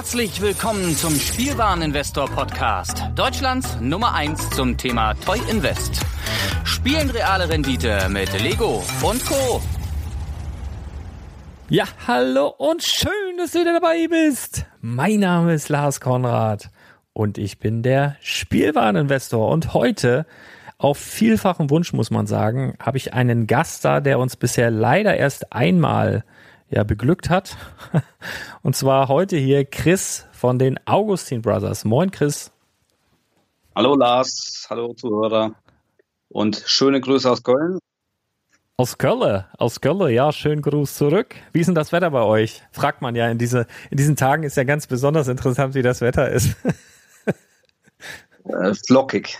Herzlich willkommen zum Spielwareninvestor Podcast, Deutschlands Nummer 1 zum Thema Toy Invest. Spielen reale Rendite mit Lego und Co. Ja, hallo und schön, dass du wieder dabei bist. Mein Name ist Lars Konrad und ich bin der Spielwareninvestor und heute auf vielfachen Wunsch muss man sagen, habe ich einen Gast da, der uns bisher leider erst einmal ja beglückt hat. Und zwar heute hier Chris von den Augustin Brothers. Moin Chris. Hallo Lars, hallo Zuhörer und schöne Grüße aus Köln. Aus Köln, aus Köln, ja, schönen Gruß zurück. Wie ist denn das Wetter bei euch? Fragt man ja in diese, in diesen Tagen ist ja ganz besonders interessant, wie das Wetter ist. äh, flockig.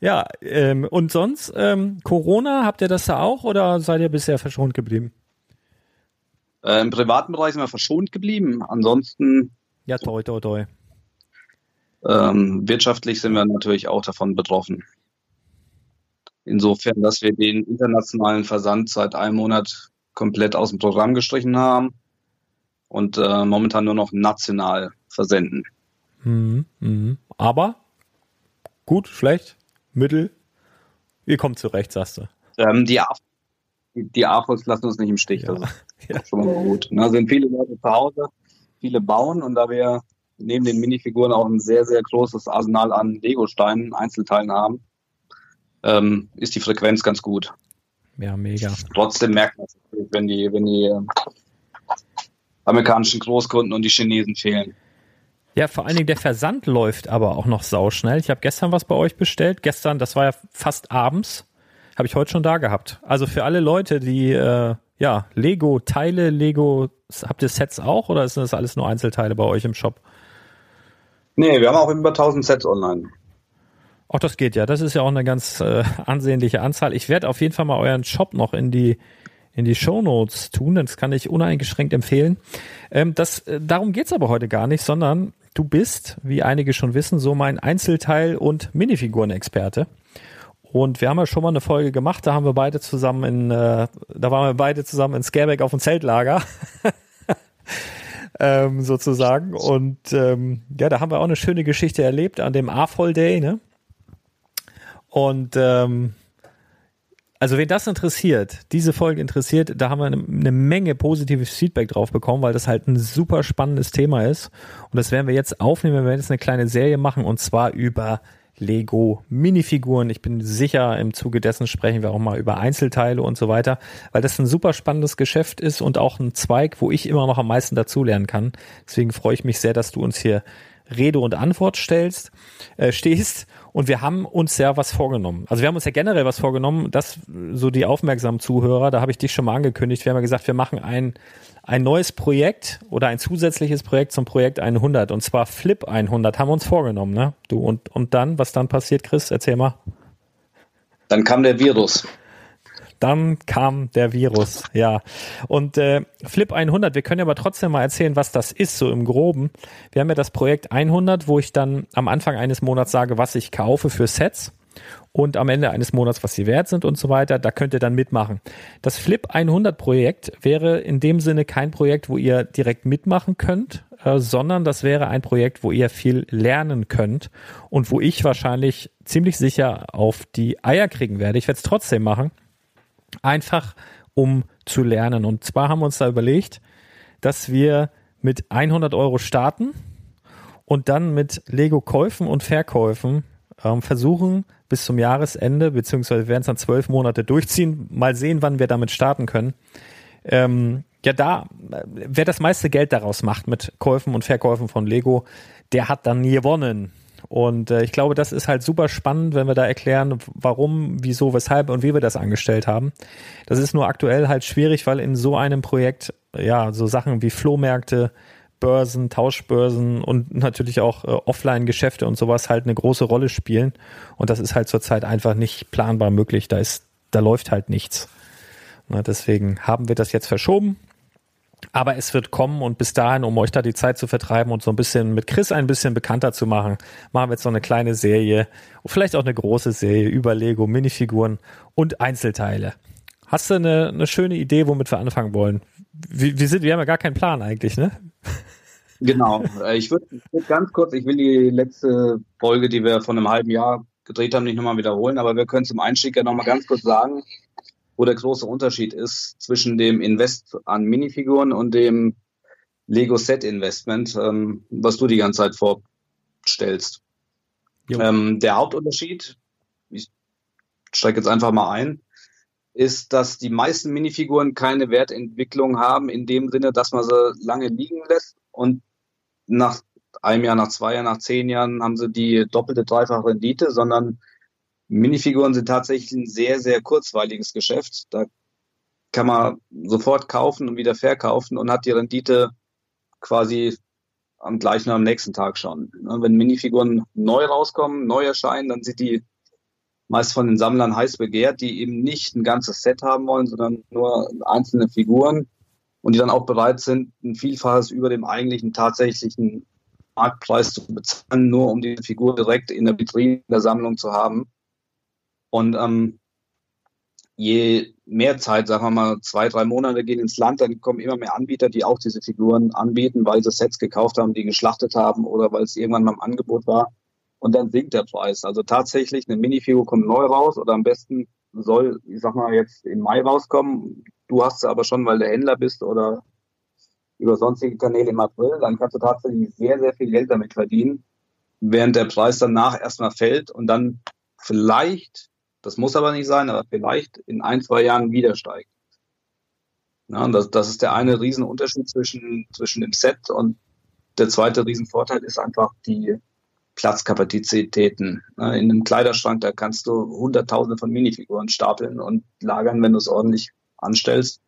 Ja, ähm, und sonst, ähm, Corona, habt ihr das da auch oder seid ihr bisher verschont geblieben? Äh, Im privaten Bereich sind wir verschont geblieben. Ansonsten. Ja, toi, toi, toi. Ähm, wirtschaftlich sind wir natürlich auch davon betroffen. Insofern, dass wir den internationalen Versand seit einem Monat komplett aus dem Programm gestrichen haben und äh, momentan nur noch national versenden. Mhm, mh. Aber gut, schlecht, mittel, ihr kommt zurecht, sagst du. Ähm, die, AF die AFOS lassen uns nicht im Stich. Ja. Ist ja. schon mal gut. Da sind viele Leute zu Hause, viele bauen und da wir neben den Minifiguren auch ein sehr, sehr großes Arsenal an Lego-Steinen, Einzelteilen haben, ähm, ist die Frequenz ganz gut. Ja, mega. Trotzdem merkt man es, wenn die, wenn die äh, amerikanischen Großkunden und die Chinesen fehlen. Ja, vor allen Dingen der Versand läuft aber auch noch sauschnell. Ich habe gestern was bei euch bestellt. Gestern, das war ja fast abends, habe ich heute schon da gehabt. Also für alle Leute, die äh, ja Lego Teile, Lego, habt ihr Sets auch oder sind das alles nur Einzelteile bei euch im Shop? Nee, wir haben auch über 1000 Sets online. Ach, das geht ja. Das ist ja auch eine ganz äh, ansehnliche Anzahl. Ich werde auf jeden Fall mal euren Shop noch in die in die Show Notes tun. Das kann ich uneingeschränkt empfehlen. Ähm, das, äh, darum geht's aber heute gar nicht, sondern du bist, wie einige schon wissen, so mein Einzelteil- und Minifiguren-Experte. Und wir haben ja schon mal eine Folge gemacht, da haben wir beide zusammen in, äh, da waren wir beide zusammen in Scareback auf dem Zeltlager. ähm, sozusagen. Und ähm, ja, da haben wir auch eine schöne Geschichte erlebt an dem AFOL Day, ne? Und ähm, also wen das interessiert, diese Folge interessiert, da haben wir eine, eine, Menge positives Feedback drauf bekommen, weil das halt ein super spannendes Thema ist. Und das werden wir jetzt aufnehmen, wir werden jetzt eine kleine Serie machen und zwar über Lego Minifiguren. Ich bin sicher, im Zuge dessen sprechen wir auch mal über Einzelteile und so weiter, weil das ein super spannendes Geschäft ist und auch ein Zweig, wo ich immer noch am meisten dazulernen kann. Deswegen freue ich mich sehr, dass du uns hier Rede und Antwort stellst, äh, stehst. Und wir haben uns ja was vorgenommen. Also wir haben uns ja generell was vorgenommen, dass so die aufmerksamen Zuhörer, da habe ich dich schon mal angekündigt, wir haben ja gesagt, wir machen ein, ein neues Projekt oder ein zusätzliches Projekt zum Projekt 100 und zwar Flip 100 haben wir uns vorgenommen, ne? Du und, und dann, was dann passiert, Chris? Erzähl mal. Dann kam der Virus. Dann kam der Virus, ja. Und äh, Flip 100, wir können ja aber trotzdem mal erzählen, was das ist, so im Groben. Wir haben ja das Projekt 100, wo ich dann am Anfang eines Monats sage, was ich kaufe für Sets und am Ende eines Monats, was sie wert sind und so weiter. Da könnt ihr dann mitmachen. Das Flip 100 Projekt wäre in dem Sinne kein Projekt, wo ihr direkt mitmachen könnt, äh, sondern das wäre ein Projekt, wo ihr viel lernen könnt und wo ich wahrscheinlich ziemlich sicher auf die Eier kriegen werde. Ich werde es trotzdem machen, einfach um zu lernen. Und zwar haben wir uns da überlegt, dass wir mit 100 Euro starten und dann mit Lego Käufen und Verkäufen ähm, versuchen bis zum Jahresende, beziehungsweise werden es dann zwölf Monate durchziehen, mal sehen, wann wir damit starten können. Ähm, ja, da, äh, wer das meiste Geld daraus macht mit Käufen und Verkäufen von Lego, der hat dann gewonnen. Und äh, ich glaube, das ist halt super spannend, wenn wir da erklären, warum, wieso, weshalb und wie wir das angestellt haben. Das ist nur aktuell halt schwierig, weil in so einem Projekt, ja, so Sachen wie Flohmärkte, Börsen, Tauschbörsen und natürlich auch äh, Offline-Geschäfte und sowas halt eine große Rolle spielen. Und das ist halt zurzeit einfach nicht planbar möglich. Da ist, da läuft halt nichts. Na, deswegen haben wir das jetzt verschoben. Aber es wird kommen und bis dahin, um euch da die Zeit zu vertreiben und so ein bisschen mit Chris ein bisschen bekannter zu machen, machen wir jetzt so eine kleine Serie, vielleicht auch eine große Serie über Lego, Minifiguren und Einzelteile. Hast du eine, eine schöne Idee, womit wir anfangen wollen? Wir, wir, sind, wir haben ja gar keinen Plan eigentlich, ne? Genau. Äh, ich würde würd ganz kurz, ich will die letzte Folge, die wir von einem halben Jahr gedreht haben, nicht nochmal wiederholen, aber wir können zum Einstieg ja nochmal ganz kurz sagen, wo der große Unterschied ist zwischen dem Invest an Minifiguren und dem Lego Set Investment, ähm, was du die ganze Zeit vorstellst. Ähm, der Hauptunterschied, ich steige jetzt einfach mal ein, ist, dass die meisten Minifiguren keine Wertentwicklung haben, in dem Sinne, dass man sie lange liegen lässt und nach einem Jahr, nach zwei Jahren, nach zehn Jahren haben sie die doppelte, dreifache Rendite, sondern Minifiguren sind tatsächlich ein sehr, sehr kurzweiliges Geschäft. Da kann man sofort kaufen und wieder verkaufen und hat die Rendite quasi am gleichen am nächsten Tag schon. Wenn Minifiguren neu rauskommen, neu erscheinen, dann sind die meist von den Sammlern heiß begehrt, die eben nicht ein ganzes Set haben wollen, sondern nur einzelne Figuren und die dann auch bereit sind, ein Vielfaches über dem eigentlichen tatsächlichen Marktpreis zu bezahlen, nur um die Figur direkt in der Vitrine der Sammlung zu haben. Und ähm, je mehr Zeit, sagen wir mal zwei, drei Monate gehen ins Land, dann kommen immer mehr Anbieter, die auch diese Figuren anbieten, weil sie Sets gekauft haben, die geschlachtet haben oder weil es irgendwann mal im Angebot war und dann sinkt der Preis. Also tatsächlich, eine Minifigur kommt neu raus oder am besten soll, ich sag mal, jetzt im Mai rauskommen. Du hast sie aber schon, weil du Händler bist oder über sonstige Kanäle im April, dann kannst du tatsächlich sehr, sehr viel Geld damit verdienen, während der Preis danach erstmal fällt und dann vielleicht, das muss aber nicht sein, aber vielleicht in ein, zwei Jahren wieder steigt. Ja, das, das ist der eine Riesenunterschied zwischen, zwischen dem Set und der zweite Riesenvorteil ist einfach die, Platzkapazitäten. In einem Kleiderschrank, da kannst du Hunderttausende von Minifiguren stapeln und lagern, wenn du es ordentlich anstellst.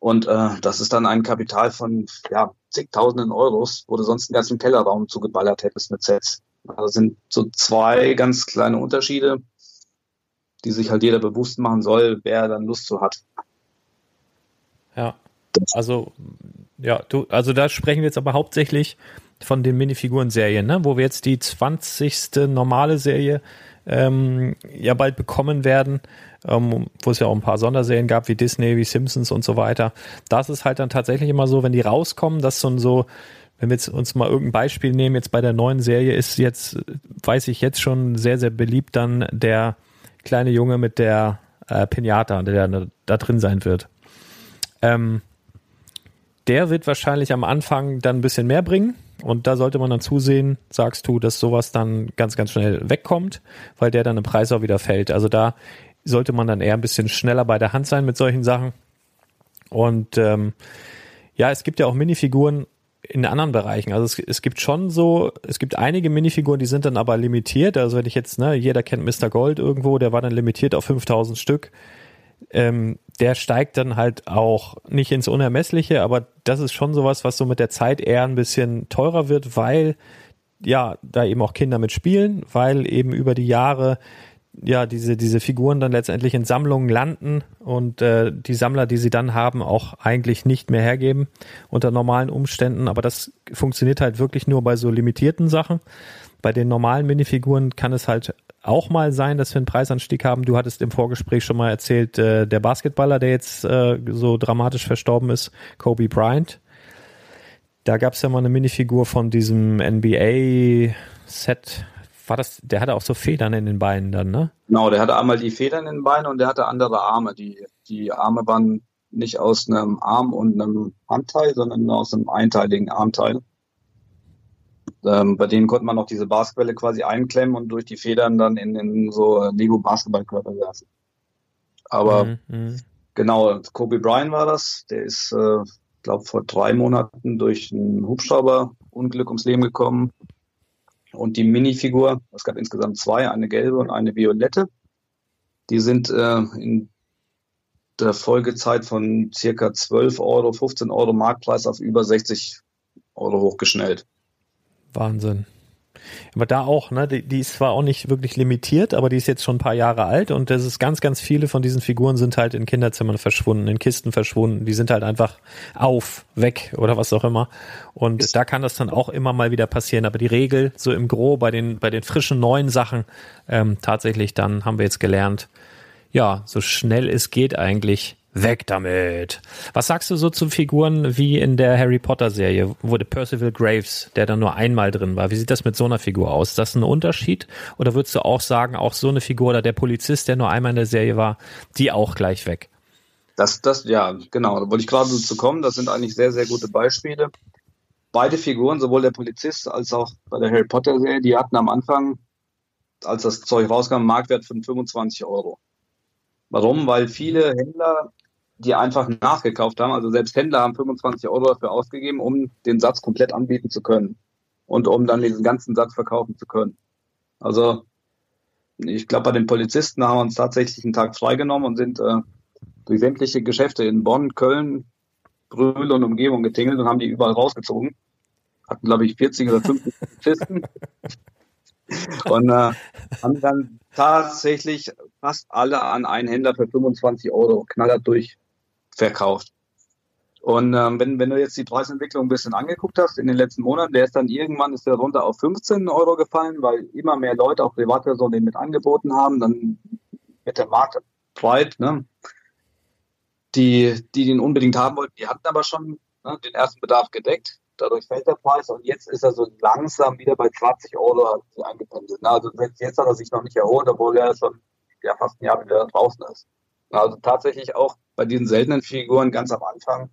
Und äh, das ist dann ein Kapital von ja, zigtausenden Euros, wo du sonst einen ganzen Kellerraum zugeballert hättest mit Sets. Also sind so zwei ganz kleine Unterschiede, die sich halt jeder bewusst machen soll, wer dann Lust zu hat. Ja. Also, ja, du, also da sprechen wir jetzt aber hauptsächlich von den Minifiguren-Serien, ne? wo wir jetzt die 20. normale Serie ähm, ja bald bekommen werden, ähm, wo es ja auch ein paar Sonderserien gab, wie Disney, wie Simpsons und so weiter. Das ist halt dann tatsächlich immer so, wenn die rauskommen, dass so ein so, wenn wir jetzt uns mal irgendein Beispiel nehmen, jetzt bei der neuen Serie ist jetzt, weiß ich jetzt schon sehr, sehr beliebt dann der kleine Junge mit der äh, Pinata, der da, da drin sein wird. Ähm, der wird wahrscheinlich am Anfang dann ein bisschen mehr bringen, und da sollte man dann zusehen, sagst du, dass sowas dann ganz, ganz schnell wegkommt, weil der dann im Preis auch wieder fällt. Also da sollte man dann eher ein bisschen schneller bei der Hand sein mit solchen Sachen. Und ähm, ja, es gibt ja auch Minifiguren in anderen Bereichen. Also es, es gibt schon so, es gibt einige Minifiguren, die sind dann aber limitiert. Also wenn ich jetzt, ne, jeder kennt Mr. Gold irgendwo, der war dann limitiert auf 5000 Stück ähm, der steigt dann halt auch nicht ins Unermessliche, aber das ist schon sowas, was so mit der Zeit eher ein bisschen teurer wird, weil ja, da eben auch Kinder mitspielen, weil eben über die Jahre ja diese diese Figuren dann letztendlich in Sammlungen landen und äh, die Sammler, die sie dann haben, auch eigentlich nicht mehr hergeben unter normalen Umständen. Aber das funktioniert halt wirklich nur bei so limitierten Sachen. Bei den normalen Minifiguren kann es halt auch mal sein, dass wir einen Preisanstieg haben. Du hattest im Vorgespräch schon mal erzählt, äh, der Basketballer, der jetzt äh, so dramatisch verstorben ist, Kobe Bryant. Da gab es ja mal eine Minifigur von diesem NBA-Set. War das, der hatte auch so Federn in den Beinen dann, ne? Genau, der hatte einmal die Federn in den Beinen und der hatte andere Arme. Die, die Arme waren nicht aus einem Arm und einem Handteil, sondern aus einem einteiligen Armteil. Ähm, bei denen konnte man noch diese Basketbälle quasi einklemmen und durch die Federn dann in, in so Lego Basketballkörper werfen. Aber mhm, mhm, genau, Kobe Bryant war das. Der ist, äh, glaube vor drei Monaten durch ein Hubschrauberunglück ums Leben gekommen. Und die Minifigur, es gab insgesamt zwei, eine gelbe und eine violette. Die sind äh, in der Folgezeit von circa 12 Euro, 15 Euro Marktpreis auf über 60 Euro hochgeschnellt. Wahnsinn. Aber da auch, ne, die, die ist zwar auch nicht wirklich limitiert, aber die ist jetzt schon ein paar Jahre alt und das ist ganz, ganz viele von diesen Figuren sind halt in Kinderzimmern verschwunden, in Kisten verschwunden, die sind halt einfach auf, weg oder was auch immer. Und ist da kann das dann auch immer mal wieder passieren. Aber die Regel, so im Gro, bei den, bei den frischen neuen Sachen, ähm, tatsächlich dann haben wir jetzt gelernt, ja, so schnell es geht eigentlich, Weg damit. Was sagst du so zu Figuren wie in der Harry Potter Serie, der Percival Graves, der da nur einmal drin war? Wie sieht das mit so einer Figur aus? Ist das ein Unterschied? Oder würdest du auch sagen, auch so eine Figur oder der Polizist, der nur einmal in der Serie war, die auch gleich weg? Das, das, ja, genau. Da wollte ich gerade dazu kommen. Das sind eigentlich sehr, sehr gute Beispiele. Beide Figuren, sowohl der Polizist als auch bei der Harry Potter Serie, die hatten am Anfang, als das Zeug rauskam, einen Marktwert von 25 Euro. Warum? Weil viele Händler die einfach nachgekauft haben. Also selbst Händler haben 25 Euro dafür ausgegeben, um den Satz komplett anbieten zu können und um dann diesen ganzen Satz verkaufen zu können. Also ich glaube, bei den Polizisten haben wir uns tatsächlich einen Tag freigenommen und sind äh, durch sämtliche Geschäfte in Bonn, Köln, Brühl und Umgebung getingelt und haben die überall rausgezogen. Hatten, glaube ich, 40 oder 50 Polizisten. und äh, haben dann tatsächlich fast alle an einen Händler für 25 Euro knallert durch verkauft. Und ähm, wenn, wenn du jetzt die Preisentwicklung ein bisschen angeguckt hast in den letzten Monaten, der ist dann irgendwann ist der runter auf 15 Euro gefallen, weil immer mehr Leute, auch Privatpersonen, den mit angeboten haben, dann wird der Markt breit, ne? Die, die den unbedingt haben wollten, die hatten aber schon ne, den ersten Bedarf gedeckt. Dadurch fällt der Preis und jetzt ist er so langsam wieder bei 20 Euro eingependelt. Ne? Also jetzt hat er sich noch nicht erholt, obwohl er schon ja, fast ein Jahr wieder draußen ist. Also tatsächlich auch bei diesen seltenen Figuren ganz am Anfang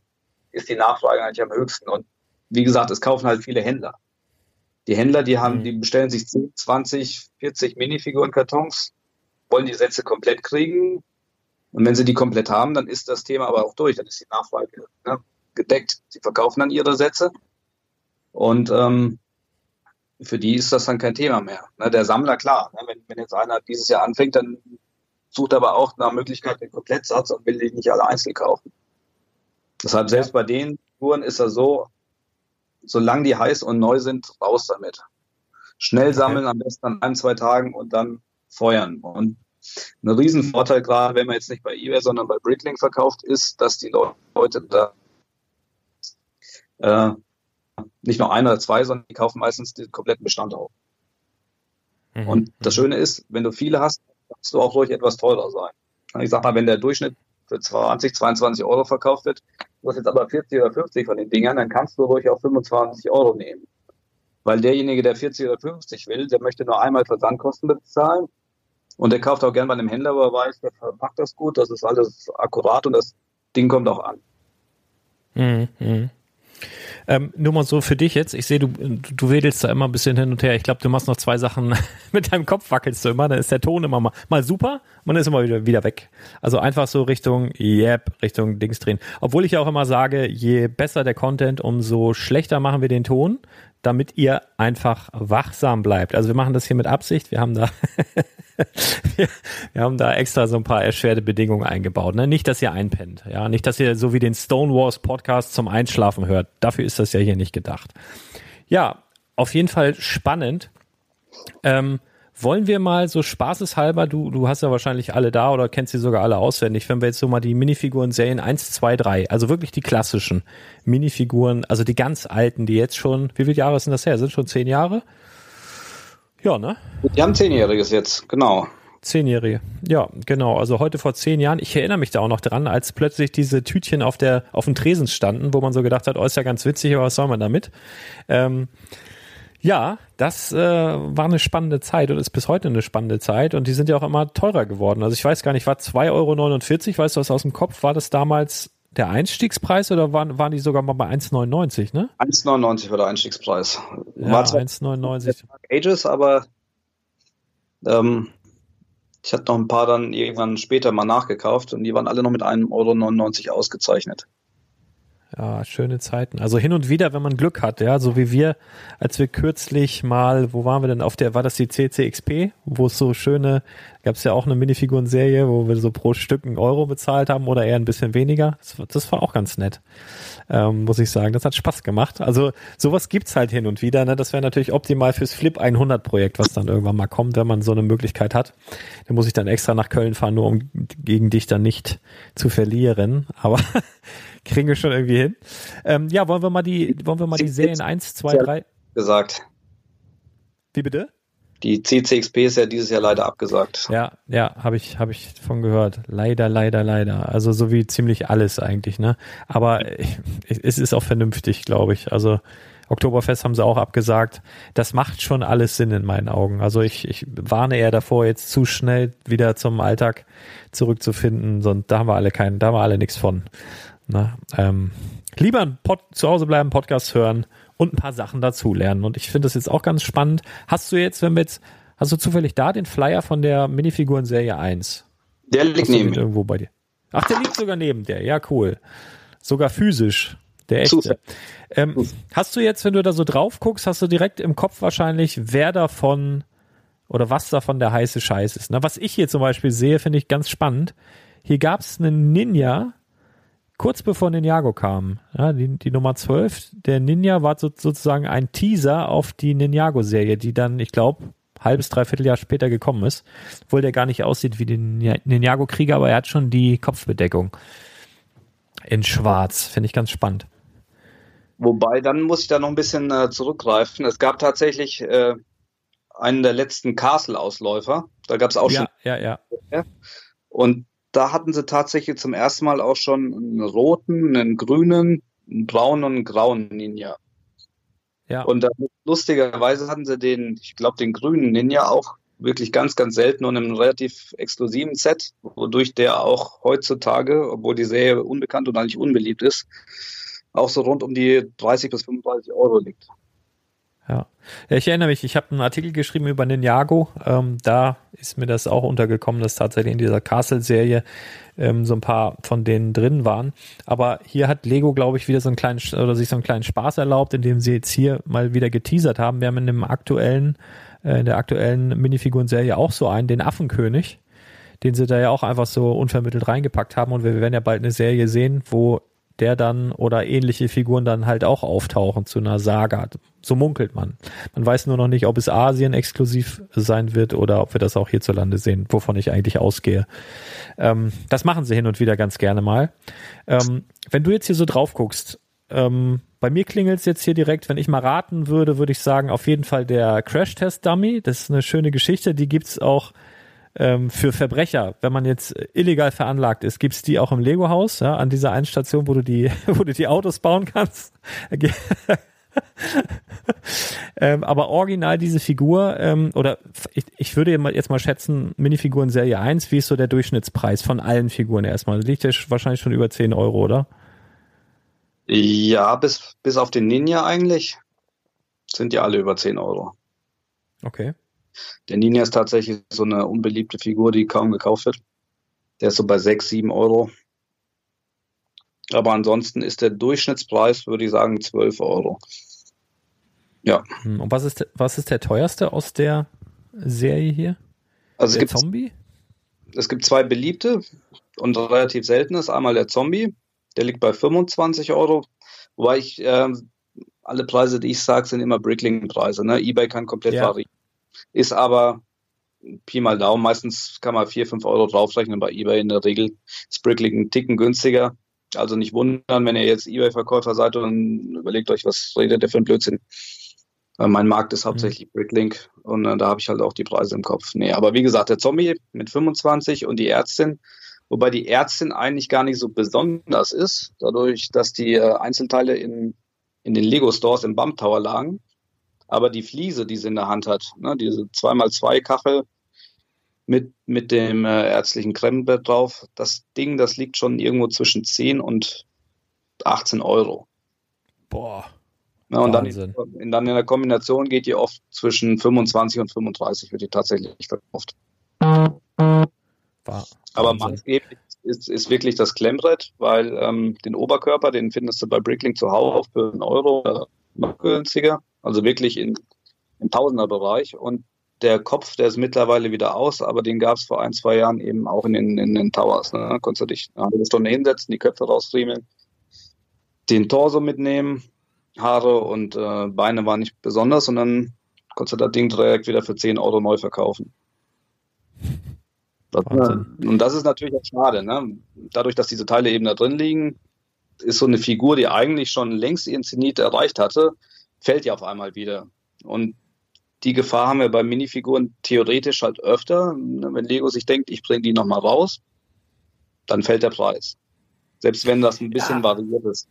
ist die Nachfrage eigentlich am höchsten. Und wie gesagt, es kaufen halt viele Händler. Die Händler, die haben, mhm. die bestellen sich 10, 20, 40 Minifiguren-Kartons, wollen die Sätze komplett kriegen. Und wenn sie die komplett haben, dann ist das Thema aber auch durch. Dann ist die Nachfrage ne, gedeckt. Sie verkaufen dann ihre Sätze. Und ähm, für die ist das dann kein Thema mehr. Ne, der Sammler, klar, ne, wenn, wenn jetzt einer dieses Jahr anfängt, dann sucht aber auch nach Möglichkeit den Komplettsatz und will die nicht alle einzeln kaufen. Deshalb selbst bei den Touren ist er so, solange die heiß und neu sind, raus damit. Schnell sammeln, okay. am besten an ein, zwei Tagen und dann feuern. Und ein Riesenvorteil, gerade wenn man jetzt nicht bei eBay, sondern bei Bricklink verkauft, ist, dass die Leute da äh, nicht nur ein oder zwei, sondern die kaufen meistens den kompletten Bestand auf. Mhm. Und das Schöne ist, wenn du viele hast, kannst du auch ruhig etwas teurer sein. Ich sag mal, wenn der Durchschnitt für 20, 22 Euro verkauft wird, du hast jetzt aber 40 oder 50 von den Dingern, dann kannst du ruhig auch 25 Euro nehmen. Weil derjenige, der 40 oder 50 will, der möchte nur einmal Versandkosten bezahlen und der kauft auch gern bei einem Händler, wo er weiß, der verpackt das gut, das ist alles akkurat und das Ding kommt auch an. Mhm. Ähm, nur mal so für dich jetzt. Ich sehe, du, du wedelst da immer ein bisschen hin und her. Ich glaube, du machst noch zwei Sachen mit deinem Kopf wackelst du immer. Dann ist der Ton immer mal, mal super und dann ist immer wieder, wieder weg. Also einfach so Richtung, yep, Richtung Dings drehen. Obwohl ich ja auch immer sage, je besser der Content, umso schlechter machen wir den Ton damit ihr einfach wachsam bleibt. Also wir machen das hier mit Absicht. Wir haben da, wir, haben da extra so ein paar erschwerte Bedingungen eingebaut. Ne? Nicht, dass ihr einpennt. Ja, nicht, dass ihr so wie den Stonewalls Podcast zum Einschlafen hört. Dafür ist das ja hier nicht gedacht. Ja, auf jeden Fall spannend. Ähm, wollen wir mal so spaßeshalber, du, du hast ja wahrscheinlich alle da oder kennst sie sogar alle auswendig, wenn wir jetzt so mal die Minifiguren Serien 1, 2, 3, also wirklich die klassischen Minifiguren, also die ganz alten, die jetzt schon, wie viele Jahre sind das her? Sind schon zehn Jahre? Ja, ne? Die haben zehnjähriges jetzt, genau. Zehnjährige. Ja, genau. Also heute vor zehn Jahren, ich erinnere mich da auch noch dran, als plötzlich diese Tütchen auf der, auf dem Tresen standen, wo man so gedacht hat, oh, ist ja ganz witzig, aber was soll man damit? Ähm, ja, das äh, war eine spannende Zeit und ist bis heute eine spannende Zeit und die sind ja auch immer teurer geworden. Also ich weiß gar nicht, war 2,49 Euro, weißt du was aus dem Kopf? War das damals der Einstiegspreis oder waren, waren die sogar mal bei 1,99, ne? 1,99 war der Einstiegspreis. Ja, war 1,99. Ages, aber ähm, ich hatte noch ein paar dann irgendwann später mal nachgekauft und die waren alle noch mit 1,99 Euro ausgezeichnet. Ja, schöne Zeiten. Also hin und wieder, wenn man Glück hat, ja, so wie wir, als wir kürzlich mal, wo waren wir denn auf der, war das die CCXP, wo es so schöne, gab es ja auch eine Minifiguren-Serie, wo wir so pro Stück einen Euro bezahlt haben oder eher ein bisschen weniger. Das, das war auch ganz nett, ähm, muss ich sagen. Das hat Spaß gemacht. Also sowas gibt's halt hin und wieder. Ne? Das wäre natürlich optimal fürs Flip 100 Projekt, was dann irgendwann mal kommt, wenn man so eine Möglichkeit hat. Da muss ich dann extra nach Köln fahren, nur um gegen dich dann nicht zu verlieren. Aber kriegen wir schon irgendwie hin. Ähm, ja, wollen wir mal die, wollen wir mal die Serien 1, 2, 3. Gesagt. Wie bitte? Die CCXP ist ja dieses Jahr leider abgesagt. Ja, ja, habe ich, habe ich von gehört. Leider, leider, leider. Also so wie ziemlich alles eigentlich, ne? Aber es ist auch vernünftig, glaube ich. Also Oktoberfest haben sie auch abgesagt. Das macht schon alles Sinn in meinen Augen. Also ich, ich warne eher davor, jetzt zu schnell wieder zum Alltag zurückzufinden. Sonst da haben wir alle keinen, da haben wir alle nichts von. Na, ähm, lieber Pod, zu Hause bleiben, Podcast hören und ein paar Sachen dazulernen. Und ich finde das jetzt auch ganz spannend. Hast du jetzt, wenn wir jetzt, hast du zufällig da den Flyer von der Minifiguren-Serie 1? Der liegt neben mir. Irgendwo bei dir. Ach, der liegt sogar neben der. Ja, cool. Sogar physisch. Der echte. Ähm, hast du jetzt, wenn du da so drauf guckst, hast du direkt im Kopf wahrscheinlich, wer davon oder was davon der heiße Scheiß ist. Na, was ich hier zum Beispiel sehe, finde ich ganz spannend. Hier gab es einen Ninja, kurz bevor Ninjago kam. Ja, die, die Nummer 12. Der Ninja war so, sozusagen ein Teaser auf die Ninjago-Serie, die dann, ich glaube, halbes, dreiviertel Jahr später gekommen ist. Obwohl der gar nicht aussieht wie die Ninjago-Krieger, aber er hat schon die Kopfbedeckung in schwarz. Finde ich ganz spannend. Wobei, dann muss ich da noch ein bisschen äh, zurückgreifen. Es gab tatsächlich äh, einen der letzten Castle-Ausläufer. Da gab es auch ja, schon. Ja, ja. Und da hatten sie tatsächlich zum ersten Mal auch schon einen roten, einen grünen, einen braunen und einen grauen Ninja. Ja. Und da, lustigerweise hatten sie den, ich glaube, den grünen Ninja auch wirklich ganz, ganz selten und in einem relativ exklusiven Set, wodurch der auch heutzutage, obwohl die Serie unbekannt und eigentlich unbeliebt ist, auch so rund um die 30 bis 35 Euro liegt. Ja. ja ich erinnere mich, ich habe einen Artikel geschrieben über Ninjago. Ähm, da ist mir das auch untergekommen, dass tatsächlich in dieser Castle-Serie ähm, so ein paar von denen drin waren. Aber hier hat Lego, glaube ich, wieder so einen kleinen oder sich so einen kleinen Spaß erlaubt, indem sie jetzt hier mal wieder geteasert haben. Wir haben in dem aktuellen, äh, in der aktuellen Minifiguren-Serie auch so einen, den Affenkönig den sie da ja auch einfach so unvermittelt reingepackt haben. Und wir werden ja bald eine Serie sehen, wo der dann oder ähnliche Figuren dann halt auch auftauchen zu einer Saga. So munkelt man. Man weiß nur noch nicht, ob es Asien exklusiv sein wird oder ob wir das auch hierzulande sehen, wovon ich eigentlich ausgehe. Ähm, das machen sie hin und wieder ganz gerne mal. Ähm, wenn du jetzt hier so drauf guckst, ähm, bei mir klingelt es jetzt hier direkt, wenn ich mal raten würde, würde ich sagen, auf jeden Fall der Crash-Test-Dummy. Das ist eine schöne Geschichte, die gibt's auch ähm, für Verbrecher, wenn man jetzt illegal veranlagt ist, gibt's die auch im Lego-Haus, ja, an dieser einen Station, wo du die, wo du die Autos bauen kannst. ähm, aber original diese Figur, ähm, oder ich, ich würde jetzt mal schätzen, Minifiguren Serie 1, wie ist so der Durchschnittspreis von allen Figuren erstmal? Liegt der wahrscheinlich schon über 10 Euro, oder? Ja, bis, bis auf den Ninja eigentlich sind ja alle über 10 Euro. Okay. Der Ninja ist tatsächlich so eine unbeliebte Figur, die kaum gekauft wird. Der ist so bei 6, 7 Euro. Aber ansonsten ist der Durchschnittspreis, würde ich sagen, 12 Euro. Ja. Hm, und was ist, was ist der teuerste aus der Serie hier? Also der es gibt, Zombie? Es gibt zwei beliebte und relativ seltenes. Einmal der Zombie, der liegt bei 25 Euro. Wobei ich, äh, alle Preise, die ich sage, sind immer Brickling-Preise. Ne? eBay kann komplett ja. variieren ist aber Pi mal Daumen, meistens kann man 4, 5 Euro draufrechnen bei eBay. In der Regel ist Bricklink ein Ticken günstiger. Also nicht wundern, wenn ihr jetzt eBay-Verkäufer seid und überlegt euch, was redet der für ein Blödsinn. Mein Markt ist hauptsächlich mhm. Bricklink und äh, da habe ich halt auch die Preise im Kopf. Nee, aber wie gesagt, der Zombie mit 25 und die Ärztin, wobei die Ärztin eigentlich gar nicht so besonders ist, dadurch, dass die äh, Einzelteile in, in den Lego-Stores im Bump Tower lagen aber die Fliese, die sie in der Hand hat, ne, diese 2x2 Kachel mit, mit dem äh, ärztlichen Kremmbett drauf, das Ding, das liegt schon irgendwo zwischen 10 und 18 Euro. Boah. Ja, und dann in, dann in der Kombination geht die oft zwischen 25 und 35, wird die tatsächlich verkauft. War Aber maßgeblich ist, ist wirklich das Klemmbrett, weil ähm, den Oberkörper, den findest du bei Bricklink zu Hause für einen Euro oder noch günstiger. Also wirklich in, im Tausenderbereich. Und der Kopf, der ist mittlerweile wieder aus, aber den gab es vor ein, zwei Jahren eben auch in den, in den Towers. Ne? Da konntest du dich eine halbe Stunde hinsetzen, die Köpfe rausriemeln, den Torso mitnehmen, Haare und äh, Beine waren nicht besonders und dann konntest du das Ding direkt wieder für 10 Euro neu verkaufen. Das, und das ist natürlich auch schade. Ne? Dadurch, dass diese Teile eben da drin liegen, ist so eine Figur, die eigentlich schon längst ihren Zenit erreicht hatte, fällt ja auf einmal wieder. Und die Gefahr haben wir bei Minifiguren theoretisch halt öfter. Wenn Lego sich denkt, ich bringe die nochmal raus, dann fällt der Preis. Selbst wenn das ein bisschen ja. variiert ist.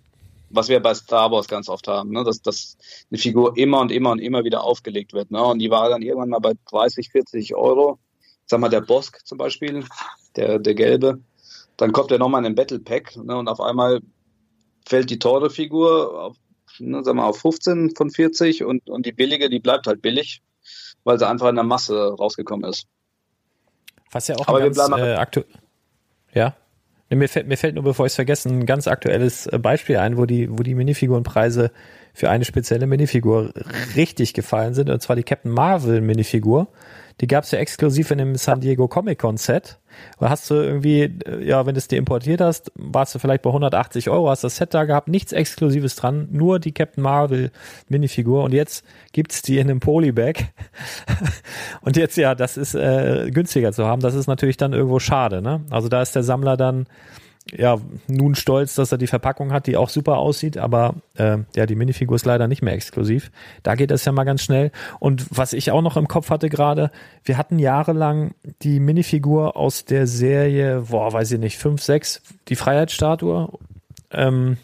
Was wir bei Star Wars ganz oft haben, ne? dass, dass eine Figur immer und immer und immer wieder aufgelegt wird. Ne? Und die war dann irgendwann mal bei 30, 40 Euro. Sag mal, der Bosk zum Beispiel, der, der gelbe. Dann kommt er nochmal in den Battle Pack ne? und auf einmal fällt die teure Figur auf, ne, sag mal, auf 15 von 40 und, und die billige, die bleibt halt billig, weil sie einfach in der Masse rausgekommen ist. Was ja auch Aber ganz, äh, aktuell. Ja. Nee, mir, fällt, mir fällt nur, bevor ich es vergesse, ein ganz aktuelles äh, Beispiel ein, wo die, wo die Minifigurenpreise für eine spezielle Minifigur richtig gefallen sind, und zwar die Captain Marvel Minifigur. Die gab es ja exklusiv in dem San Diego Comic Con Set. Da hast du irgendwie, ja, wenn du es dir importiert hast, warst du vielleicht bei 180 Euro, hast das Set da gehabt, nichts Exklusives dran, nur die Captain Marvel Minifigur und jetzt gibt's die in einem Polybag. und jetzt, ja, das ist äh, günstiger zu haben, das ist natürlich dann irgendwo schade, ne? Also da ist der Sammler dann ja, nun stolz, dass er die Verpackung hat, die auch super aussieht, aber äh, ja, die Minifigur ist leider nicht mehr exklusiv. Da geht es ja mal ganz schnell. Und was ich auch noch im Kopf hatte gerade, wir hatten jahrelang die Minifigur aus der Serie, boah, weiß ich nicht, 5, 6, die Freiheitsstatue. Ähm,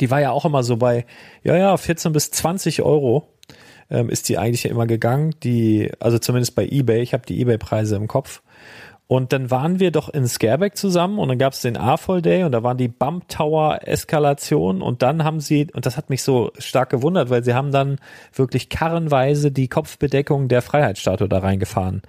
die war ja auch immer so bei, ja, ja, 14 bis 20 Euro ähm, ist die eigentlich ja immer gegangen. Die, also zumindest bei eBay, ich habe die eBay-Preise im Kopf. Und dann waren wir doch in Scareback zusammen und dann gab es den A-Fall Day und da waren die Bump Tower Eskalationen und dann haben sie, und das hat mich so stark gewundert, weil sie haben dann wirklich karrenweise die Kopfbedeckung der Freiheitsstatue da reingefahren.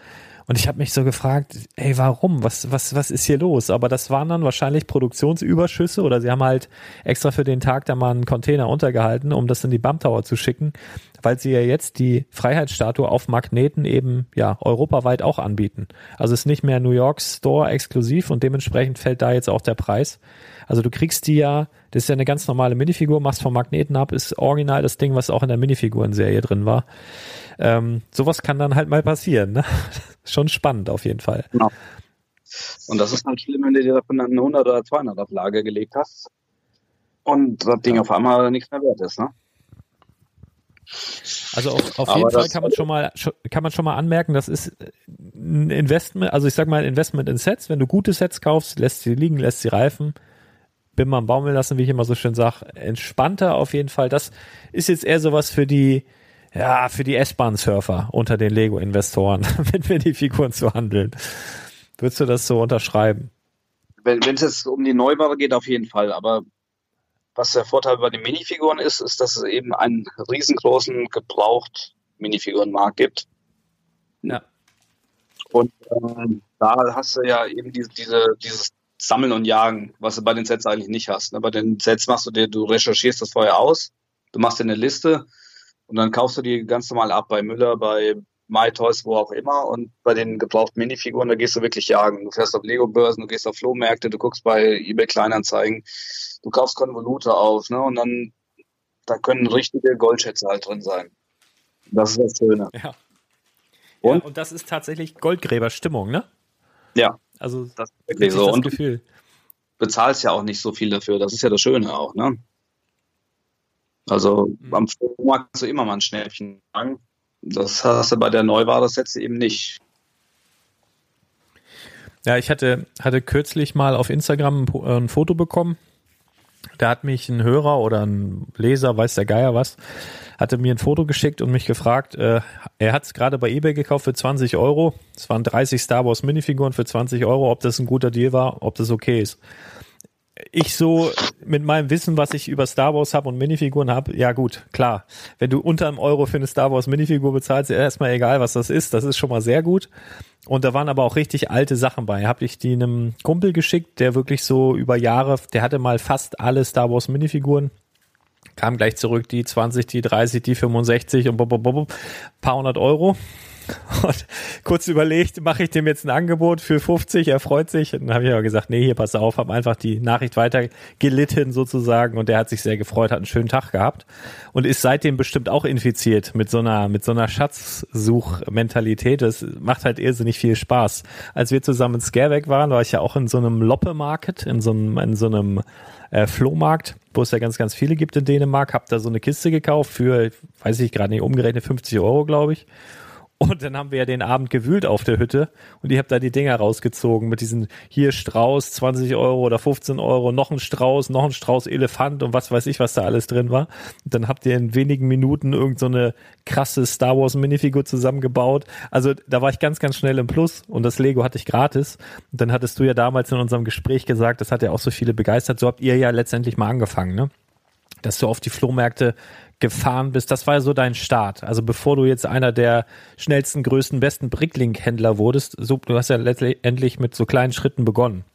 Und ich habe mich so gefragt, ey, warum? Was, was, was ist hier los? Aber das waren dann wahrscheinlich Produktionsüberschüsse oder sie haben halt extra für den Tag da mal einen Container untergehalten, um das in die Bump Tower zu schicken, weil sie ja jetzt die Freiheitsstatue auf Magneten eben ja europaweit auch anbieten. Also es ist nicht mehr New York Store exklusiv und dementsprechend fällt da jetzt auch der Preis. Also du kriegst die ja, das ist ja eine ganz normale Minifigur, machst vom Magneten ab, ist original das Ding, was auch in der Minifigurenserie drin war. Ähm, sowas kann dann halt mal passieren. Ne? Schon spannend auf jeden Fall. Genau. Und das ist halt schlimm, wenn du dir davon eine 100 oder 200 auf Lage gelegt hast und das Ding ja. auf einmal nichts mehr wert ist. Ne? Also auf, auf jeden Fall kann man schon mal kann man schon mal anmerken, das ist ein Investment, also ich sag mal ein Investment in Sets. Wenn du gute Sets kaufst, lässt sie liegen, lässt sie reifen, Bim am Baumel lassen, wie ich immer so schön sage, entspannter auf jeden Fall. Das ist jetzt eher sowas für die ja, für die S-Bahn-Surfer unter den Lego-Investoren, mit mir die Figuren zu handeln. Würdest du das so unterschreiben? Wenn es jetzt um die Neubauer geht, auf jeden Fall. Aber was der Vorteil bei den Minifiguren ist, ist, dass es eben einen riesengroßen gebraucht Minifigurenmarkt gibt. Ja. Und äh, da hast du ja eben diese, diese, dieses Sammeln und Jagen, was du bei den Sets eigentlich nicht hast. Ne? Bei den Sets machst du dir, du recherchierst das vorher aus, du machst dir eine Liste und dann kaufst du die ganz normal ab bei Müller, bei MyToys, wo auch immer. Und bei den gebrauchten Minifiguren, da gehst du wirklich jagen. Du fährst auf Lego-Börsen, du gehst auf Flohmärkte, du guckst bei eBay Kleinanzeigen, du kaufst Konvolute auf, ne? Und dann, da können richtige Goldschätze halt drin sein. Das ist das Schöne. Ja. Und, ja, und das ist tatsächlich Goldgräberstimmung, ne? Ja. Also, das ist wirklich so. Das und Gefühl. bezahlst ja auch nicht so viel dafür. Das ist ja das Schöne auch, ne? Also mhm. am Flohmarkt kannst du immer mal ein Schnäppchen sagen. Das hast du bei der Neuware-Sätze eben nicht. Ja, ich hatte, hatte kürzlich mal auf Instagram ein, ein Foto bekommen. Da hat mich ein Hörer oder ein Leser, weiß der Geier was, hatte mir ein Foto geschickt und mich gefragt, äh, er hat es gerade bei eBay gekauft für 20 Euro. Es waren 30 Star Wars Minifiguren für 20 Euro, ob das ein guter Deal war, ob das okay ist ich so mit meinem Wissen, was ich über Star Wars habe und Minifiguren habe, ja gut, klar. Wenn du unter einem Euro für eine Star Wars Minifigur bezahlst, ist erstmal egal, was das ist. Das ist schon mal sehr gut. Und da waren aber auch richtig alte Sachen bei. Hab ich die einem Kumpel geschickt, der wirklich so über Jahre, der hatte mal fast alle Star Wars Minifiguren. Kam gleich zurück, die 20, die 30, die 65 und bop, bop, bop, paar hundert Euro. Und kurz überlegt, mache ich dem jetzt ein Angebot für 50, er freut sich. Und dann habe ich aber gesagt, nee, hier pass auf, habe einfach die Nachricht weiter gelitten sozusagen und der hat sich sehr gefreut, hat einen schönen Tag gehabt und ist seitdem bestimmt auch infiziert mit so einer mit so einer Schatzsuchmentalität. Das macht halt irrsinnig viel Spaß. Als wir zusammen in Scareback waren, war ich ja auch in so einem Loppe-Market, in so einem in so einem äh, Flohmarkt, wo es ja ganz, ganz viele gibt in Dänemark, hab da so eine Kiste gekauft für, weiß ich gerade nicht, umgerechnet 50 Euro, glaube ich. Und dann haben wir ja den Abend gewühlt auf der Hütte und ich habe da die Dinger rausgezogen mit diesen hier Strauß 20 Euro oder 15 Euro, noch ein Strauß, noch ein Strauß Elefant und was weiß ich, was da alles drin war. Und dann habt ihr in wenigen Minuten irgend so krasse Star Wars Minifigur zusammengebaut. Also da war ich ganz, ganz schnell im Plus und das Lego hatte ich gratis. Und dann hattest du ja damals in unserem Gespräch gesagt, das hat ja auch so viele begeistert. So habt ihr ja letztendlich mal angefangen, ne? Dass du auf die Flohmärkte gefahren bist, das war ja so dein Start. Also bevor du jetzt einer der schnellsten, größten, besten Bricklink-Händler wurdest, so, du hast ja letztendlich mit so kleinen Schritten begonnen.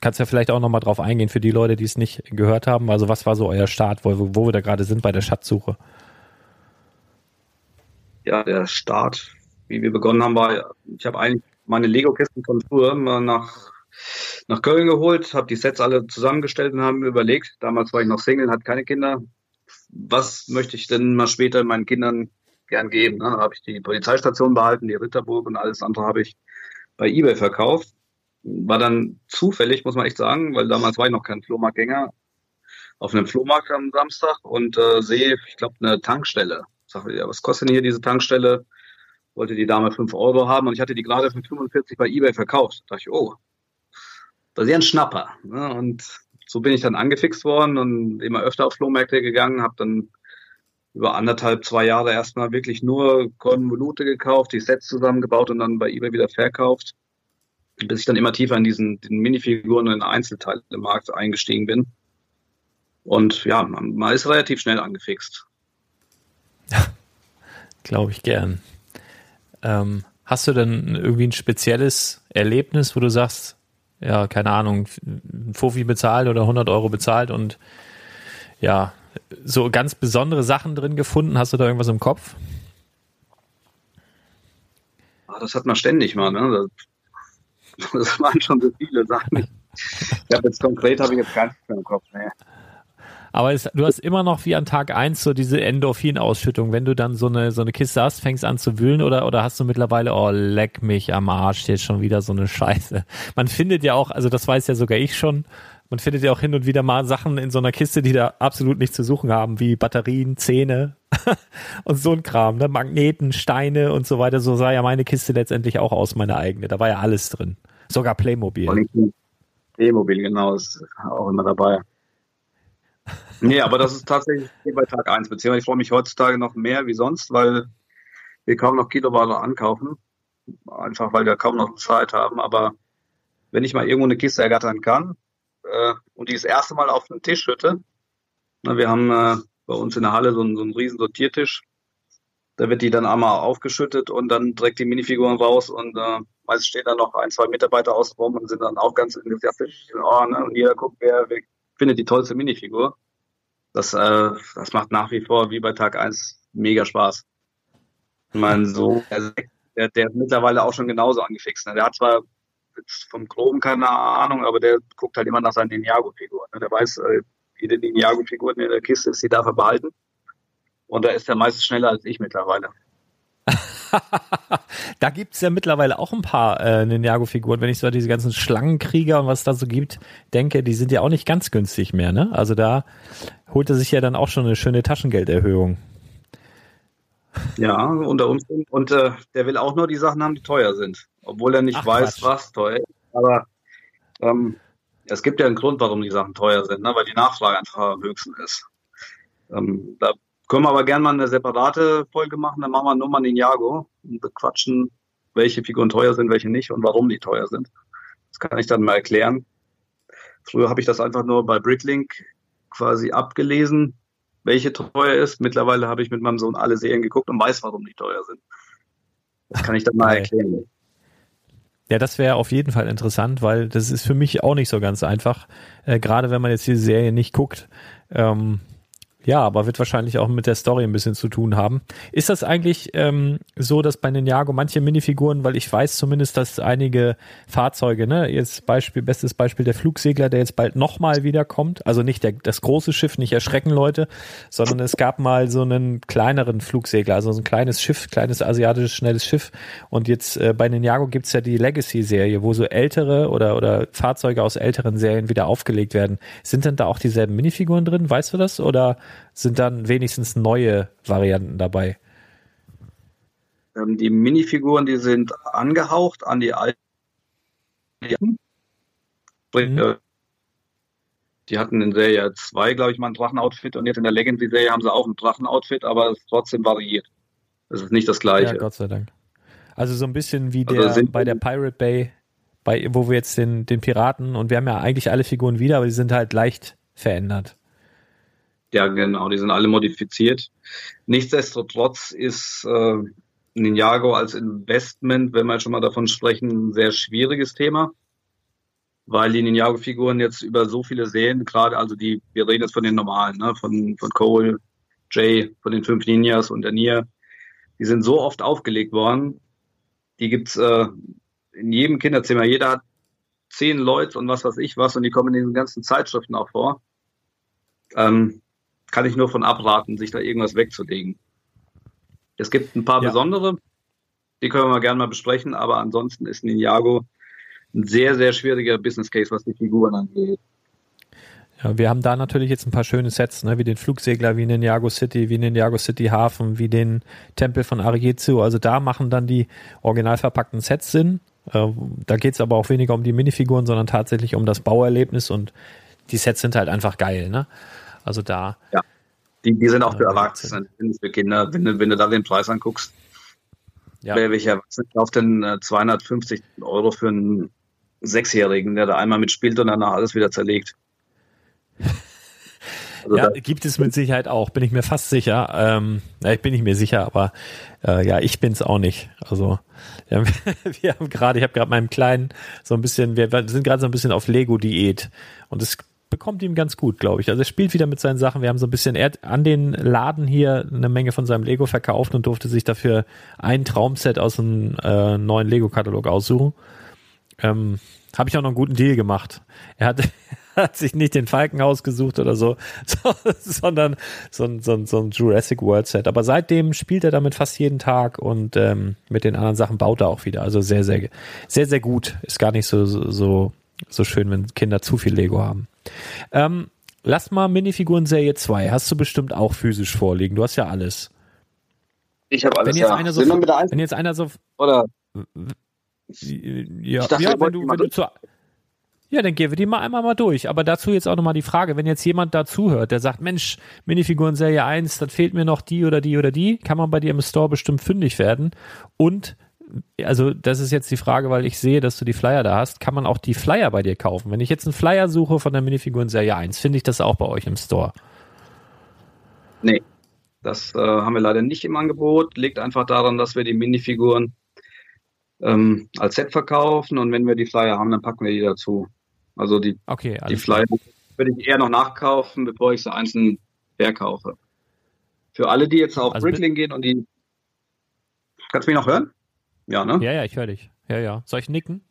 Kannst ja vielleicht auch nochmal drauf eingehen für die Leute, die es nicht gehört haben. Also was war so euer Start, wo, wo wir da gerade sind bei der Schatzsuche? Ja, der Start, wie wir begonnen haben, war, ich habe eigentlich meine Lego-Kisten von früher nach nach Köln geholt, habe die Sets alle zusammengestellt und haben überlegt, damals war ich noch Single, hatte keine Kinder, was möchte ich denn mal später meinen Kindern gern geben? Ne? Da habe ich die Polizeistation behalten, die Ritterburg und alles andere habe ich bei eBay verkauft. War dann zufällig, muss man echt sagen, weil damals war ich noch kein Flohmarktgänger, auf einem Flohmarkt am Samstag und äh, sehe, ich glaube, eine Tankstelle. Ich, ja, was kostet denn hier diese Tankstelle? Wollte die Dame fünf Euro haben und ich hatte die gerade für 45 bei eBay verkauft. Da dachte ich, oh, das ist ja ein Schnapper. Ne? Und so bin ich dann angefixt worden und immer öfter auf Flohmärkte gegangen, habe dann über anderthalb, zwei Jahre erstmal wirklich nur Konvolute gekauft, die Sets zusammengebaut und dann bei eBay wieder verkauft, bis ich dann immer tiefer in diesen, den Minifiguren und in Einzelteile eingestiegen bin. Und ja, man, man ist relativ schnell angefixt. Ja, glaube ich gern. Ähm, hast du denn irgendwie ein spezielles Erlebnis, wo du sagst, ja, keine Ahnung, Fofi bezahlt oder 100 Euro bezahlt und ja, so ganz besondere Sachen drin gefunden? Hast du da irgendwas im Kopf? Ah, das hat man ständig mal, ne? Das, waren schon so viele Sachen. Ich habe jetzt konkret habe ich jetzt gar nichts mehr im Kopf. Nee. Aber es, du hast immer noch wie an Tag eins so diese Endorphinausschüttung. Wenn du dann so eine, so eine Kiste hast, fängst an zu wühlen oder, oder hast du mittlerweile, oh, leck mich am Arsch, jetzt schon wieder so eine Scheiße. Man findet ja auch, also das weiß ja sogar ich schon, man findet ja auch hin und wieder mal Sachen in so einer Kiste, die da absolut nichts zu suchen haben, wie Batterien, Zähne und so ein Kram, ne? Magneten, Steine und so weiter. So sah ja meine Kiste letztendlich auch aus, meine eigene. Da war ja alles drin. Sogar Playmobil. Playmobil, genau, ist auch immer dabei. Nee, aber das ist tatsächlich bei Tag 1, beziehungsweise ich freue mich heutzutage noch mehr wie sonst, weil wir kaum noch Kiloware ankaufen. Einfach weil wir kaum noch Zeit haben. Aber wenn ich mal irgendwo eine Kiste ergattern kann äh, und die das erste Mal auf den Tisch schütte, na, wir haben äh, bei uns in der Halle so einen, so einen riesen Sortiertisch, da wird die dann einmal aufgeschüttet und dann direkt die Minifiguren raus und äh, meist stehen da noch ein, zwei Mitarbeiter außen rum und sind dann auch ganz enthusiastisch. Oh, ne? Und jeder guckt, wer, wer findet die tollste Minifigur. Das, äh, das macht nach wie vor, wie bei Tag 1, mega Spaß. Mein Sohn, der, der ist mittlerweile auch schon genauso angefixt. Ne? Der hat zwar vom Chrom keine Ahnung, aber der guckt halt immer nach seinen Ninjago-Figuren. Ne? Der weiß, äh, jede Ninjago-Figur in der Kiste ist, die darf er behalten. Und da ist er meist schneller als ich mittlerweile. da gibt es ja mittlerweile auch ein paar äh, Ninjago-Figuren. Wenn ich so diese ganzen Schlangenkrieger und was da so gibt, denke, die sind ja auch nicht ganz günstig mehr. Ne? Also da holt er sich ja dann auch schon eine schöne Taschengelderhöhung. Ja, unter uns. Und äh, der will auch nur die Sachen haben, die teuer sind. Obwohl er nicht Ach, weiß, Quatsch. was teuer ist. Aber ähm, es gibt ja einen Grund, warum die Sachen teuer sind, ne? weil die Nachfrage einfach am höchsten ist. Ähm, da können wir aber gerne mal eine separate Folge machen, dann machen wir nur mal Ninjago und bequatschen, welche Figuren teuer sind, welche nicht und warum die teuer sind. Das kann ich dann mal erklären. Früher habe ich das einfach nur bei Bricklink quasi abgelesen, welche teuer ist. Mittlerweile habe ich mit meinem Sohn alle Serien geguckt und weiß, warum die teuer sind. Das kann ich dann mal erklären. Ja, das wäre auf jeden Fall interessant, weil das ist für mich auch nicht so ganz einfach. Äh, Gerade wenn man jetzt diese Serie nicht guckt. Ähm, Ja, aber wird wahrscheinlich auch mit der Story ein bisschen zu tun haben. Ist das eigentlich ähm, so, dass bei Ninjago manche Minifiguren, weil ich weiß zumindest, dass einige Fahrzeuge, ne, jetzt Beispiel, bestes Beispiel der Flugsegler, der jetzt bald nochmal wiederkommt, also nicht der, das große Schiff, nicht erschrecken Leute, sondern es gab mal so einen kleineren Flugsegler, also so ein kleines Schiff, kleines asiatisches schnelles Schiff und jetzt äh, bei Ninjago gibt's ja die Legacy-Serie, wo so ältere oder, oder Fahrzeuge aus älteren Serien wieder aufgelegt werden. Sind denn da auch dieselben Minifiguren drin, weißt du das, oder sind dann wenigstens neue Varianten dabei? Ähm, die Minifiguren, die sind angehaucht an die alten. Mhm. Äh, die hatten in Serie 2, glaube ich, mal ein Drachenoutfit und jetzt in der Legacy-Serie haben sie auch ein Drachenoutfit, aber es ist trotzdem variiert. Es ist nicht das gleiche. Ja, Gott sei Dank. Also so ein bisschen wie also der also bei der Pirate Bay, bei, wo wir jetzt den, den Piraten und wir haben ja eigentlich alle Figuren wieder, aber die sind halt leicht verändert. Ja, genau, die sind alle modifiziert. Nichtsdestotrotz ist äh, Ninjago als Investment, wenn wir schon mal davon sprechen, ein sehr schwieriges Thema, weil die Ninjago-Figuren jetzt über so viele Serien, gerade also die, wir reden jetzt von den normalen, ne, von, von Cole, Jay, von den fünf Ninjas und der Nier, die sind so oft aufgelegt worden, die gibt's äh, in jedem Kinderzimmer. Jeder hat zehn Leute und was weiß ich was und die kommen in diesen ganzen Zeitschriften auch vor. Ähm, kann ich nur von abraten, sich da irgendwas wegzulegen. Es gibt ein paar ja. besondere, die können wir mal gerne mal besprechen, aber ansonsten ist Ninjago ein sehr, sehr schwieriger Business Case, was die Figuren angeht. Ja, wir haben da natürlich jetzt ein paar schöne Sets, ne, wie den Flugsegler, wie Ninjago City, wie Ninjago City Hafen, wie den Tempel von Arietsu. Also da machen dann die original verpackten Sets Sinn. Äh, da geht es aber auch weniger um die Minifiguren, sondern tatsächlich um das Bauerlebnis und die Sets sind halt einfach geil, ne? Also da. Ja, die, die sind auch für Erwachsene, sind für Kinder. Wenn du, wenn du da den Preis anguckst, ja. wer welcher Erwachsene kauft denn 250 äh, Euro für einen Sechsjährigen, der da einmal mitspielt und danach alles wieder zerlegt? Also ja, gibt es mit Sicherheit auch, bin ich mir fast sicher. Ähm, ja, ich bin nicht mehr sicher, aber äh, ja, ich bin's auch nicht. Also wir haben, wir haben gerade, ich habe gerade meinem Kleinen so ein bisschen, wir sind gerade so ein bisschen auf Lego-Diät und es bekommt ihm ganz gut, glaube ich. Also er spielt wieder mit seinen Sachen. Wir haben so ein bisschen, er hat an den Laden hier eine Menge von seinem Lego verkauft und durfte sich dafür ein Traumset aus einem äh, neuen Lego-Katalog aussuchen. Ähm, Habe ich auch noch einen guten Deal gemacht. Er hat, hat sich nicht den Falken ausgesucht oder so, sondern so ein, so, ein, so ein Jurassic World Set. Aber seitdem spielt er damit fast jeden Tag und ähm, mit den anderen Sachen baut er auch wieder. Also sehr, sehr, sehr, sehr gut. Ist gar nicht so, so, so schön, wenn Kinder zu viel Lego haben. Ähm, lass mal Minifiguren Serie 2. Hast du bestimmt auch physisch vorliegen. Du hast ja alles. Ich habe alles. Wenn jetzt, ja. einer so, wenn jetzt einer so. Oder. Ja, dachte, ja wenn du, wenn du zu. Ja, dann gehen wir die mal einmal mal durch. Aber dazu jetzt auch nochmal die Frage, wenn jetzt jemand dazuhört, der sagt, Mensch, Minifiguren Serie 1, dann fehlt mir noch die oder die oder die, kann man bei dir im Store bestimmt fündig werden. Und also das ist jetzt die Frage, weil ich sehe, dass du die Flyer da hast. Kann man auch die Flyer bei dir kaufen? Wenn ich jetzt einen Flyer suche von der Minifiguren Serie 1, finde ich das auch bei euch im Store? Nee, das äh, haben wir leider nicht im Angebot. Liegt einfach daran, dass wir die Minifiguren ähm, als Set verkaufen und wenn wir die Flyer haben, dann packen wir die dazu. Also die, okay, die Flyer würde ich eher noch nachkaufen, bevor ich sie einzeln verkaufe. Für alle, die jetzt auf also Brickling gehen und die. Kannst du mich noch hören? Ja, ne? Ja, ja, ich höre dich. Ja, ja. Soll ich nicken?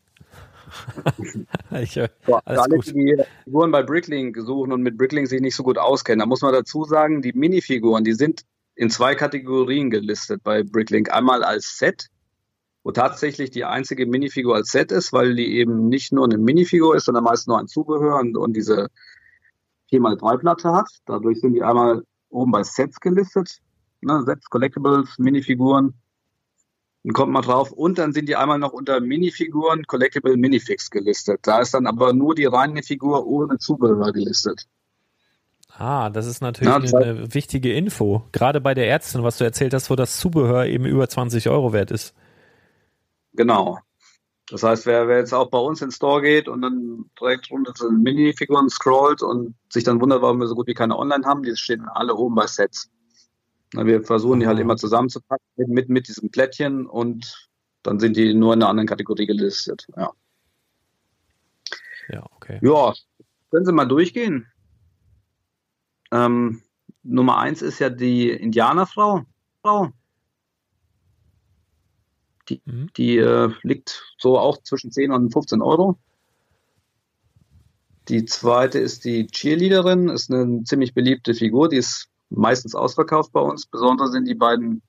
ich alles alle, gut. die Figuren bei Bricklink suchen und mit Bricklink sich nicht so gut auskennen, da muss man dazu sagen, die Minifiguren, die sind in zwei Kategorien gelistet bei Bricklink. Einmal als Set, wo tatsächlich die einzige Minifigur als Set ist, weil die eben nicht nur eine Minifigur ist, sondern meist nur ein Zubehör und, und diese 4x3-Platte hat. Dadurch sind die einmal oben bei Sets gelistet. Ne, Sets, Collectibles, Minifiguren dann kommt man drauf. Und dann sind die einmal noch unter Minifiguren Collectible Minifix gelistet. Da ist dann aber nur die reine Figur ohne Zubehör gelistet. Ah, das ist natürlich ja, das heißt, eine wichtige Info. Gerade bei der Ärztin, was du erzählt hast, wo das Zubehör eben über 20 Euro wert ist. Genau. Das heißt, wer, wer jetzt auch bei uns ins Store geht und dann direkt runter zu den Minifiguren scrollt und sich dann wundert, warum wir so gut wie keine online haben, die stehen alle oben bei Sets. Wir versuchen die halt immer zusammenzupacken mit, mit, mit diesem Plättchen und dann sind die nur in einer anderen Kategorie gelistet. Ja. Ja, okay. Ja, können Sie mal durchgehen. Ähm, Nummer eins ist ja die Indianerfrau. Frau. Die, mhm. die äh, liegt so auch zwischen 10 und 15 Euro. Die zweite ist die Cheerleaderin, ist eine ziemlich beliebte Figur, die ist meistens ausverkauft bei uns. Besonders sind die beiden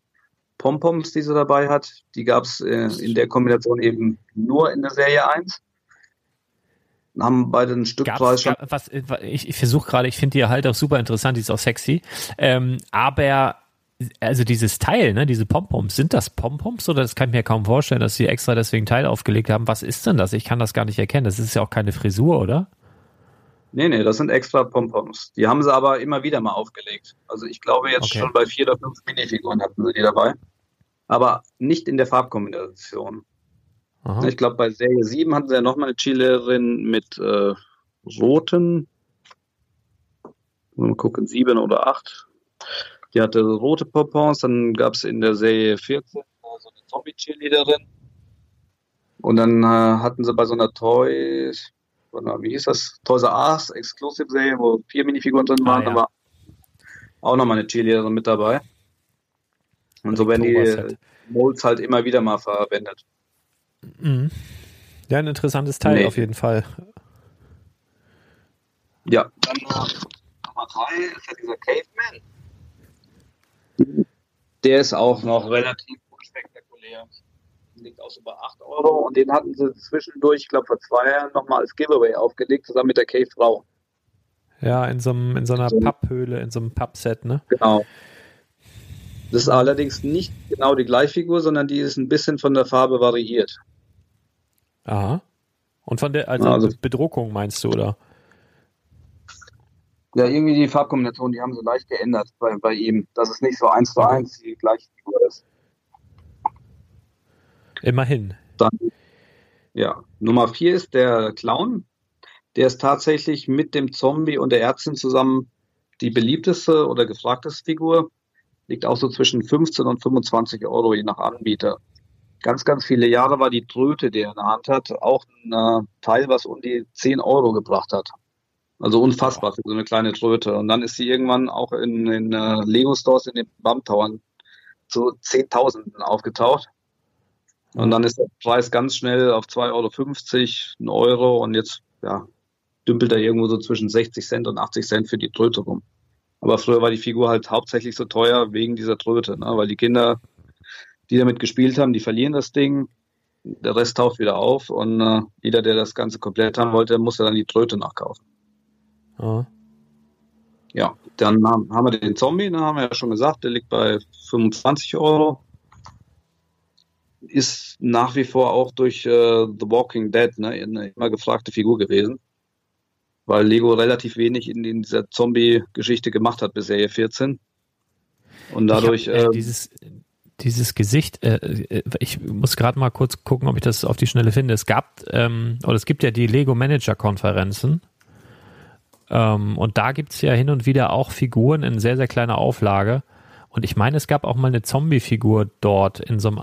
Pompoms, die sie dabei hat. Die gab es äh, in der Kombination eben nur in der Serie 1. Haben beide einen Stückpreis schon. Was, ich, ich versuche gerade, ich finde die halt auch super interessant, die ist auch sexy. Ähm, aber also dieses Teil, ne, diese Pompoms, sind das Pompoms oder das kann ich mir kaum vorstellen, dass sie extra deswegen Teil aufgelegt haben. Was ist denn das? Ich kann das gar nicht erkennen. Das ist ja auch keine Frisur, oder? Nee, nee, das sind extra Pompoms. Die haben sie aber immer wieder mal aufgelegt. Also ich glaube jetzt okay. schon bei vier oder fünf Minifiguren hatten sie die dabei. Aber nicht in der Farbkombination. Aha. Ich glaube, bei Serie 7 hatten sie ja nochmal eine Chilerin mit äh, roten. Mal gucken, sieben oder acht. Die hatte rote Pompons. Dann gab es in der Serie 14 so eine Zombie-Cheerleaderin. Und dann äh, hatten sie bei so einer Toys, wie hieß das? Toys R Us Exclusive Serie, wo vier Minifiguren drin waren, ah, ja. aber auch nochmal eine Cheerleaderin mit dabei. Und so werden die Molds halt immer wieder mal verwendet. Mhm. Ja, ein interessantes Teil nee. auf jeden Fall. Ja, dann äh, Nummer drei ist ja dieser Caveman. Der ist auch noch relativ unspektakulär liegt auch so bei 8 Euro und den hatten sie zwischendurch, ich glaube vor zwei Jahren, nochmal als Giveaway aufgelegt, zusammen mit der Cave-Frau. Ja, in so, einem, in so einer so. Papphöhle, in so einem Pappset, ne? Genau. Das ist allerdings nicht genau die Gleichfigur, sondern die ist ein bisschen von der Farbe variiert. Aha. Und von der, also, also Bedruckung meinst du, oder? Ja, irgendwie die Farbkombination, die haben sie leicht geändert bei, bei ihm, dass es nicht so eins zu eins die gleiche Figur ist. Immerhin. Dann, ja, Nummer vier ist der Clown. Der ist tatsächlich mit dem Zombie und der Ärztin zusammen die beliebteste oder gefragteste Figur. Liegt auch so zwischen 15 und 25 Euro je nach Anbieter. Ganz, ganz viele Jahre war die Tröte, die er in der Hand hat, auch ein äh, Teil, was um die 10 Euro gebracht hat. Also unfassbar für so eine kleine Tröte. Und dann ist sie irgendwann auch in den äh, Lego Stores in den Bump Towern zu Zehntausenden aufgetaucht. Und dann ist der Preis ganz schnell auf 2,50 Euro, ein Euro und jetzt ja, dümpelt er irgendwo so zwischen 60 Cent und 80 Cent für die Tröte rum. Aber früher war die Figur halt hauptsächlich so teuer wegen dieser Tröte, ne? weil die Kinder, die damit gespielt haben, die verlieren das Ding, der Rest taucht wieder auf und äh, jeder, der das Ganze komplett haben wollte, musste dann die Tröte nachkaufen. Oh. Ja, dann haben, haben wir den Zombie, da haben wir ja schon gesagt, der liegt bei 25 Euro ist nach wie vor auch durch äh, The Walking Dead ne, eine immer gefragte Figur gewesen, weil Lego relativ wenig in, in dieser Zombie-Geschichte gemacht hat bis Serie 14. Und dadurch. Hab, äh, dieses, dieses Gesicht, äh, äh ich muss gerade mal kurz gucken, ob ich das auf die Schnelle finde. Es gab, ähm, oder es gibt ja die Lego Manager-Konferenzen. Ähm, und da gibt es ja hin und wieder auch Figuren in sehr, sehr kleiner Auflage. Und ich meine, es gab auch mal eine Zombie-Figur dort in so einem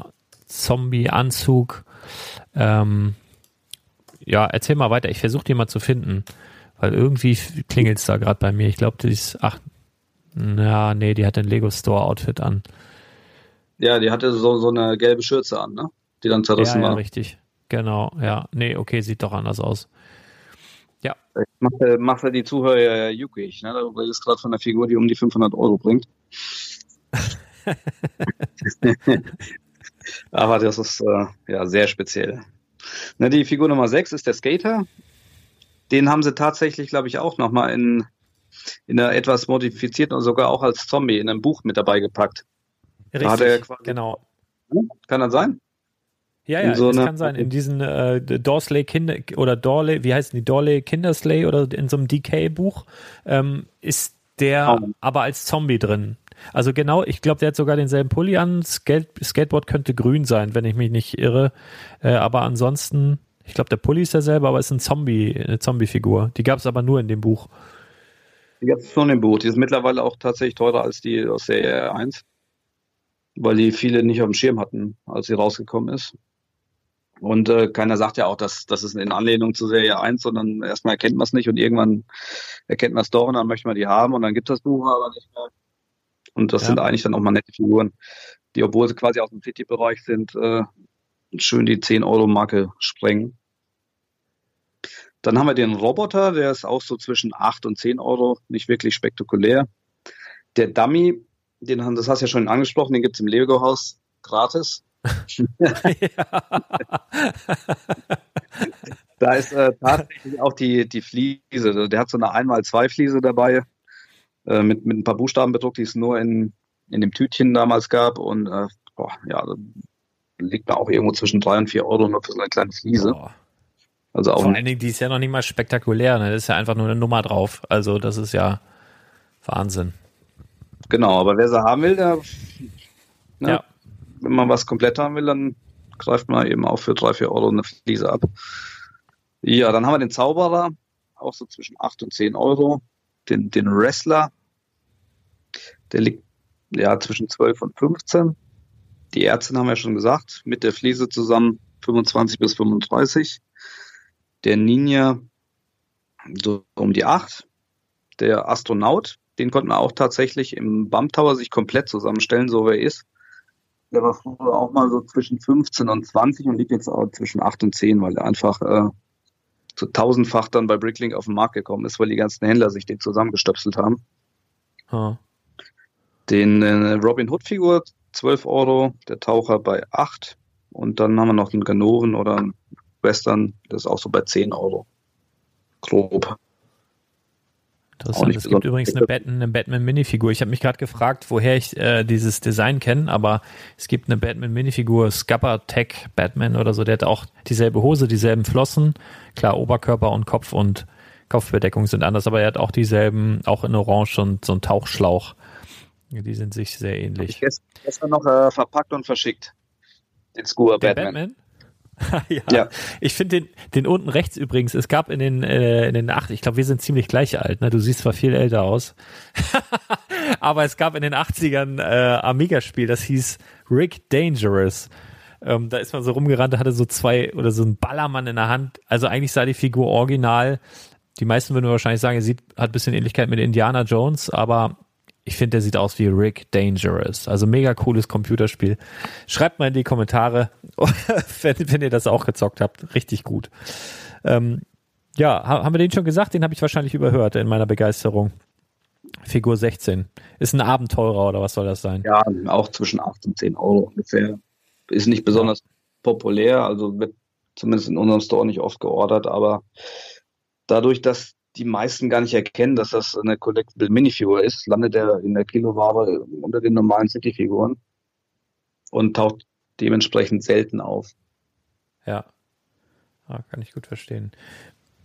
Zombie-Anzug. Ähm, ja, erzähl mal weiter. Ich versuche die mal zu finden, weil irgendwie klingelt es da gerade bei mir. Ich glaube, die ist, ach, na, nee, die hat ein Lego Store Outfit an. Ja, die hatte so, so eine gelbe Schürze an, ne? Die dann zerrissen ja, ja, war. richtig. Genau, ja. Nee, okay, sieht doch anders aus. Ja. Ich mache, mache die Zuhörer juckig, ne? Da redest gerade von einer Figur, die um die 500 Euro bringt. Aber das ist äh, ja sehr speziell. Na, die Figur Nummer 6 ist der Skater. Den haben sie tatsächlich, glaube ich, auch nochmal in, in einer etwas modifizierten und sogar auch als Zombie in einem Buch mit dabei gepackt. Richtig, da genau. Kann das sein? Ja, ja, so das kann sein. In diesen äh, Dorsley Kinder oder Dorley, wie heißen die Dorley Kinderslay oder in so einem DK-Buch ähm, ist der oh. aber als Zombie drin. Also genau, ich glaube, der hat sogar denselben Pulli an. Skate Skateboard könnte grün sein, wenn ich mich nicht irre. Äh, aber ansonsten, ich glaube, der Pulli ist derselbe, aber ist ein Zombie, eine Zombie-Figur. Die gab es aber nur in dem Buch. Die gab es nur in dem Buch. Die ist mittlerweile auch tatsächlich teurer als die aus Serie 1. Weil die viele nicht auf dem Schirm hatten, als sie rausgekommen ist. Und äh, keiner sagt ja auch, dass das ist in Anlehnung zu Serie 1, sondern erstmal erkennt man es nicht und irgendwann erkennt man es doch und dann möchte man die haben und dann gibt es das Buch aber nicht mehr. Und das ja. sind eigentlich dann auch mal nette Figuren, die, obwohl sie quasi aus dem City-Bereich sind, äh, schön die 10-Euro-Marke sprengen. Dann haben wir den Roboter, der ist auch so zwischen 8 und 10 Euro, nicht wirklich spektakulär. Der Dummy, den das hast du ja schon angesprochen, den gibt es im Lego-Haus gratis. da ist äh, tatsächlich auch die, die Fliese. Der hat so eine 1x2-Fliese dabei, äh, mit, mit ein paar Buchstaben bedruckt, die es nur in, in dem Tütchen damals gab. Und äh, boah, ja, liegt da auch irgendwo zwischen 3 und 4 Euro nur für so eine kleine Fliese. Boah. Also auch Vor allen Dingen, die ist ja noch nicht mal spektakulär, ne? Das ist ja einfach nur eine Nummer drauf. Also das ist ja Wahnsinn. Genau, aber wer sie haben will, der, ne, ja. wenn man was komplett haben will, dann greift man eben auch für drei, vier Euro eine Fliese ab. Ja, dann haben wir den Zauberer, auch so zwischen 8 und 10 Euro. Den, den Wrestler, der liegt ja zwischen 12 und 15. Die Ärzte haben ja schon gesagt, mit der Fliese zusammen 25 bis 35. Der Ninja so um die 8. Der Astronaut den konnten wir auch tatsächlich im Bump Tower sich komplett zusammenstellen, so wie er ist. Der war früher auch mal so zwischen 15 und 20 und liegt jetzt auch zwischen 8 und 10, weil er einfach äh, zu tausendfach dann bei Bricklink auf den Markt gekommen ist, weil die ganzen Händler sich den zusammengestöpselt haben. Huh. Den äh, Robin Hood Figur 12 Euro, der Taucher bei 8 und dann haben wir noch einen Ganoven oder einen Western, das ist auch so bei 10 Euro. Grob. Interessant. Es gibt übrigens eine Batman, eine Batman-Minifigur. Ich habe mich gerade gefragt, woher ich äh, dieses Design kenne, aber es gibt eine Batman-Minifigur, Scupper Tech Batman oder so. Der hat auch dieselbe Hose, dieselben Flossen. Klar, Oberkörper und Kopf und Kopfbedeckung sind anders, aber er hat auch dieselben, auch in Orange und so ein Tauchschlauch. Die sind sich sehr ähnlich. Ich gestern noch äh, verpackt und verschickt. Den Scooter Batman. Batman? ja. ja. Ich finde den, den unten rechts übrigens, es gab in den, äh, in den acht, ich glaube, wir sind ziemlich gleich alt, ne? Du siehst zwar viel älter aus. aber es gab in den 80ern äh, Amiga-Spiel, das hieß Rick Dangerous. Ähm, da ist man so rumgerannt, hatte so zwei oder so ein Ballermann in der Hand. Also eigentlich sah die Figur original. Die meisten würden wahrscheinlich sagen, er sieht, hat ein bisschen Ähnlichkeit mit Indiana Jones, aber ich finde, der sieht aus wie Rick Dangerous. Also mega cooles Computerspiel. Schreibt mal in die Kommentare, wenn, wenn ihr das auch gezockt habt. Richtig gut. Ähm, ja, haben wir den schon gesagt? Den habe ich wahrscheinlich überhört in meiner Begeisterung. Figur 16. Ist ein Abenteurer oder was soll das sein? Ja, auch zwischen 8 und 10 Euro ungefähr. Ist nicht besonders populär, also wird zumindest in unserem Store nicht oft geordert, aber dadurch, dass die meisten gar nicht erkennen, dass das eine Collectible Minifigur ist, landet er in der Kiloware unter den normalen City-Figuren und taucht dementsprechend selten auf. Ja. ja kann ich gut verstehen.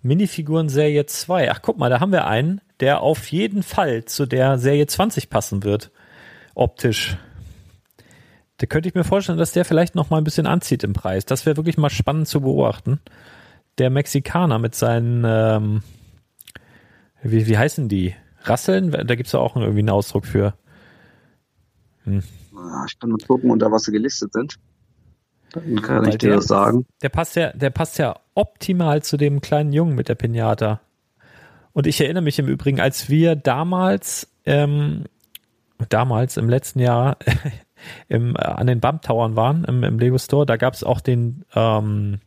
Minifiguren Serie 2. Ach, guck mal, da haben wir einen, der auf jeden Fall zu der Serie 20 passen wird. Optisch. Da könnte ich mir vorstellen, dass der vielleicht noch mal ein bisschen anzieht im Preis. Das wäre wirklich mal spannend zu beobachten. Der Mexikaner mit seinen ähm, wie, wie heißen die? Rasseln? Da gibt es ja auch irgendwie einen Ausdruck für. Hm. Ich kann mal gucken, unter was sie gelistet sind. Dann kann Weil ich dir der, das sagen. Der passt ja, der passt ja optimal zu dem kleinen Jungen mit der Pinata. Und ich erinnere mich im Übrigen, als wir damals, ähm, damals im letzten Jahr im, äh, an den Bump Towern waren, im, im Lego Store, da gab es auch den ähm,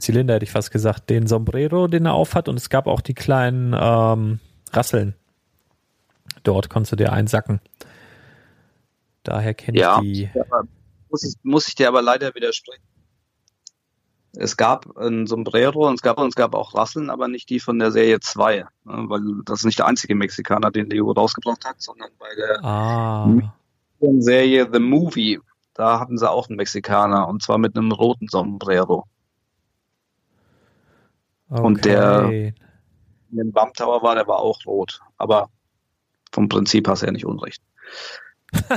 Zylinder, hätte ich fast gesagt, den Sombrero, den er aufhat und es gab auch die kleinen ähm, Rasseln. Dort konntest du dir einsacken. Daher kenne ja, ich die. Ja, muss ich, muss ich dir aber leider widersprechen. Es gab ein Sombrero und es gab, und es gab auch Rasseln, aber nicht die von der Serie 2, ne, weil das ist nicht der einzige Mexikaner, den Leo rausgebracht hat, sondern bei der ah. Serie The Movie, da hatten sie auch einen Mexikaner und zwar mit einem roten Sombrero. Okay. Und der in dem Bump Tower war, der war auch rot. Aber vom Prinzip hast du ja nicht Unrecht.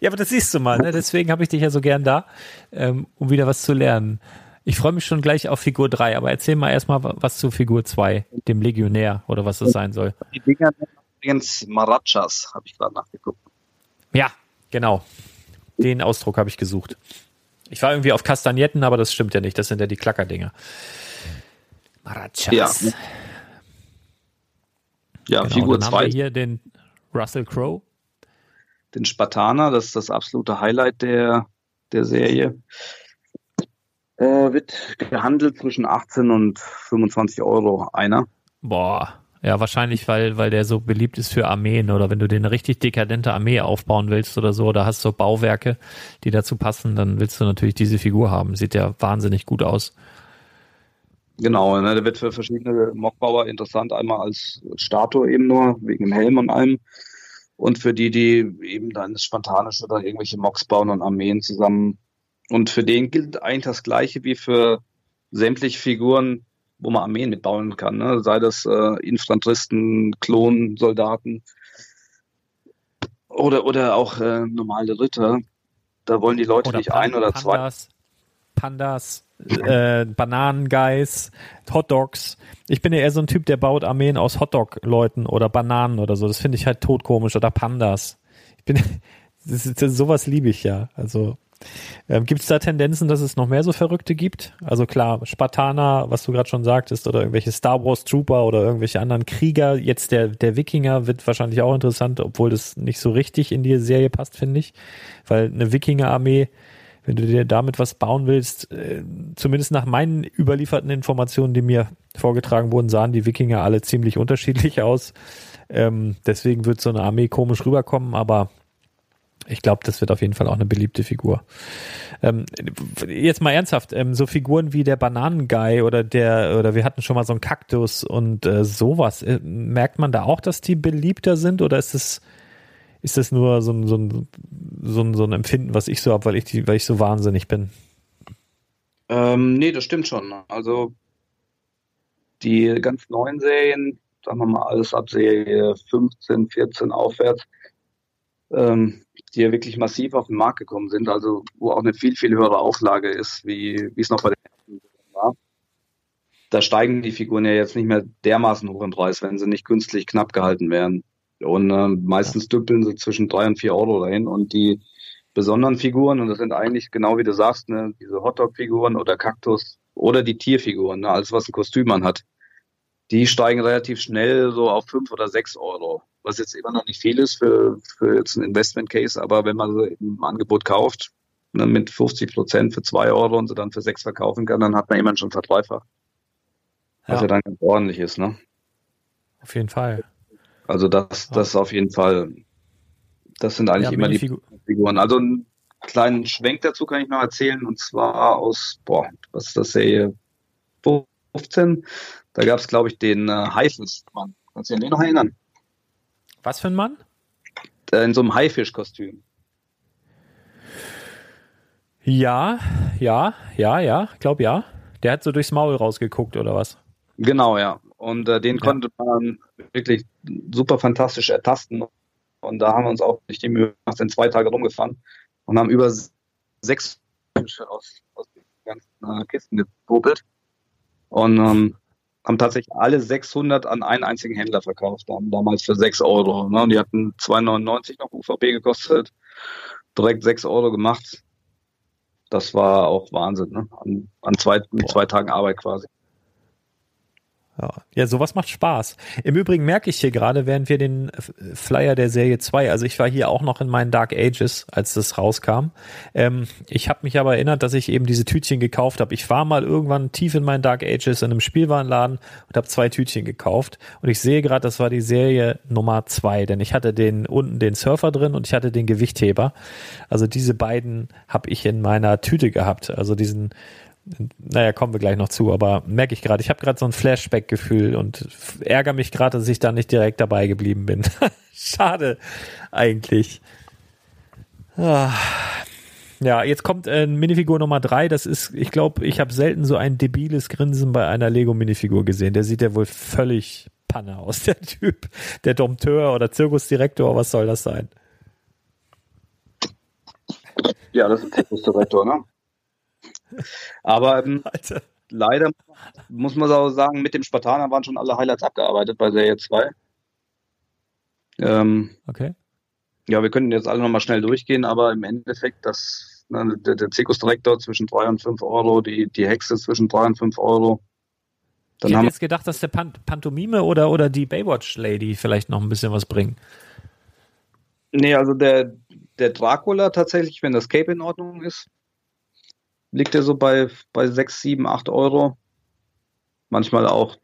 ja, aber das siehst du mal, ne? deswegen habe ich dich ja so gern da, ähm, um wieder was zu lernen. Ich freue mich schon gleich auf Figur 3, aber erzähl mal erstmal was zu Figur 2, dem Legionär oder was das sein soll. Die Dinger übrigens Marachas, habe ich gerade nachgeguckt. Ja, genau. Den Ausdruck habe ich gesucht. Ich war irgendwie auf Kastagnetten, aber das stimmt ja nicht. Das sind ja die Klackerdinger. Marachas. Ja, ja genau, Figur 2. hier den Russell Crowe? Den Spartaner, das ist das absolute Highlight der, der Serie. Äh, wird gehandelt zwischen 18 und 25 Euro einer. Boah, ja, wahrscheinlich, weil, weil der so beliebt ist für Armeen oder wenn du dir eine richtig dekadente Armee aufbauen willst oder so, oder hast so Bauwerke, die dazu passen, dann willst du natürlich diese Figur haben. Sieht ja wahnsinnig gut aus. Genau, ne, der wird für verschiedene Mockbauer interessant, einmal als Statue eben nur, wegen dem Helm und allem. Und für die, die eben dann das Spontanische oder irgendwelche Mocks bauen und Armeen zusammen. Und für den gilt eigentlich das Gleiche wie für sämtliche Figuren, wo man Armeen mitbauen kann. Ne? Sei das äh, Infanteristen, Klonsoldaten oder, oder auch äh, normale Ritter. Da wollen die Leute oder nicht Pan ein oder Pandas, zwei. Pandas, äh, Bananenguys, Hotdogs. Ich bin ja eher so ein Typ, der baut Armeen aus Hotdog-Leuten oder Bananen oder so. Das finde ich halt totkomisch. Oder Pandas. Ich bin, das ist, das, sowas liebe ich ja. Also ähm, gibt es da Tendenzen, dass es noch mehr so Verrückte gibt? Also klar, Spartaner, was du gerade schon sagtest, oder irgendwelche Star Wars Trooper oder irgendwelche anderen Krieger. Jetzt der, der Wikinger wird wahrscheinlich auch interessant, obwohl das nicht so richtig in die Serie passt, finde ich. Weil eine Wikinger-Armee, wenn du dir damit was bauen willst, äh, zumindest nach meinen überlieferten Informationen, die mir vorgetragen wurden, sahen die Wikinger alle ziemlich unterschiedlich aus. Ähm, deswegen wird so eine Armee komisch rüberkommen, aber ich glaube, das wird auf jeden Fall auch eine beliebte Figur. Ähm, jetzt mal ernsthaft, ähm, so Figuren wie der Bananenguy oder der, oder wir hatten schon mal so einen Kaktus und äh, sowas, äh, merkt man da auch, dass die beliebter sind oder ist es, ist das nur so ein, so ein, so ein, so ein Empfinden, was ich so habe, weil ich weil ich so wahnsinnig bin? Ähm, nee, das stimmt schon. Also die ganz neuen Serien, sagen wir mal alles ab Serie 15, 14 aufwärts, ähm, die ja wirklich massiv auf den Markt gekommen sind, also wo auch eine viel, viel höhere Auflage ist, wie, wie es noch bei den ersten war. Da steigen die Figuren ja jetzt nicht mehr dermaßen hoch im Preis, wenn sie nicht künstlich knapp gehalten werden. Und äh, meistens düppeln sie zwischen drei und vier Euro dahin und die besonderen Figuren, und das sind eigentlich genau wie du sagst, ne, diese Hotdog-Figuren oder Kaktus oder die Tierfiguren, ne, alles was ein Kostüm man hat, die steigen relativ schnell so auf fünf oder sechs Euro was jetzt immer noch nicht viel ist für, für jetzt ein Investment Case, aber wenn man sie im Angebot kauft, ne, mit 50 Prozent für zwei Euro und sie dann für sechs verkaufen kann, dann hat man jemanden schon verdreifacht. Was ja. ja dann ganz ordentlich ist, ne? Auf jeden Fall. Also das, das auf jeden Fall, das sind eigentlich ja, immer die Figur Figuren. Also einen kleinen Schwenk dazu kann ich noch erzählen, und zwar aus, boah, was ist das Serie 15? Da gab es, glaube ich, den äh, Haifischmann. Kannst du dich an den noch erinnern? Was für ein Mann? Äh, in so einem Haifischkostüm. Ja, ja, ja, ja, glaub ja. Der hat so durchs Maul rausgeguckt oder was? Genau, ja. Und äh, den ja. konnte man wirklich super fantastisch ertasten. Und da haben wir uns auch nicht die Mühe gemacht, sind zwei Tage rumgefahren und haben über sechs Fische aus, aus den ganzen äh, Kisten gepopelt. Und ähm, haben tatsächlich alle 600 an einen einzigen Händler verkauft, haben damals für 6 Euro. Ne? Die hatten 2,99 noch UVP gekostet, direkt 6 Euro gemacht. Das war auch Wahnsinn, ne? an, an zwei, zwei Tagen Arbeit quasi. Ja. ja, sowas macht Spaß. Im Übrigen merke ich hier gerade, während wir den Flyer der Serie 2, also ich war hier auch noch in meinen Dark Ages, als das rauskam. Ähm, ich habe mich aber erinnert, dass ich eben diese Tütchen gekauft habe. Ich war mal irgendwann tief in meinen Dark Ages in einem Spielwarenladen und habe zwei Tütchen gekauft. Und ich sehe gerade, das war die Serie Nummer 2, denn ich hatte den unten den Surfer drin und ich hatte den Gewichtheber. Also diese beiden habe ich in meiner Tüte gehabt. Also diesen naja, kommen wir gleich noch zu, aber merke ich gerade, ich habe gerade so ein Flashback-Gefühl und ärgere mich gerade, dass ich da nicht direkt dabei geblieben bin. Schade, eigentlich. Ah. Ja, jetzt kommt äh, Minifigur Nummer drei. Das ist, ich glaube, ich habe selten so ein debiles Grinsen bei einer Lego-Minifigur gesehen. Der sieht ja wohl völlig Panne aus, der Typ. Der Dompteur oder Zirkusdirektor, was soll das sein? Ja, das ist Zirkusdirektor, ne? Aber ähm, leider muss man auch sagen, mit dem Spartaner waren schon alle Highlights abgearbeitet bei Serie 2. Ähm, okay. Ja, wir können jetzt alle nochmal schnell durchgehen, aber im Endeffekt, das, ne, der, der Zirkusdirektor zwischen 3 und 5 Euro, die, die Hexe zwischen 3 und 5 Euro. Dann ich hätte jetzt gedacht, dass der Pan Pantomime oder, oder die Baywatch-Lady vielleicht noch ein bisschen was bringen. Nee, also der, der Dracula tatsächlich, wenn das Cape in Ordnung ist, liegt er so bei, bei 6, 7, 8 Euro. Manchmal auch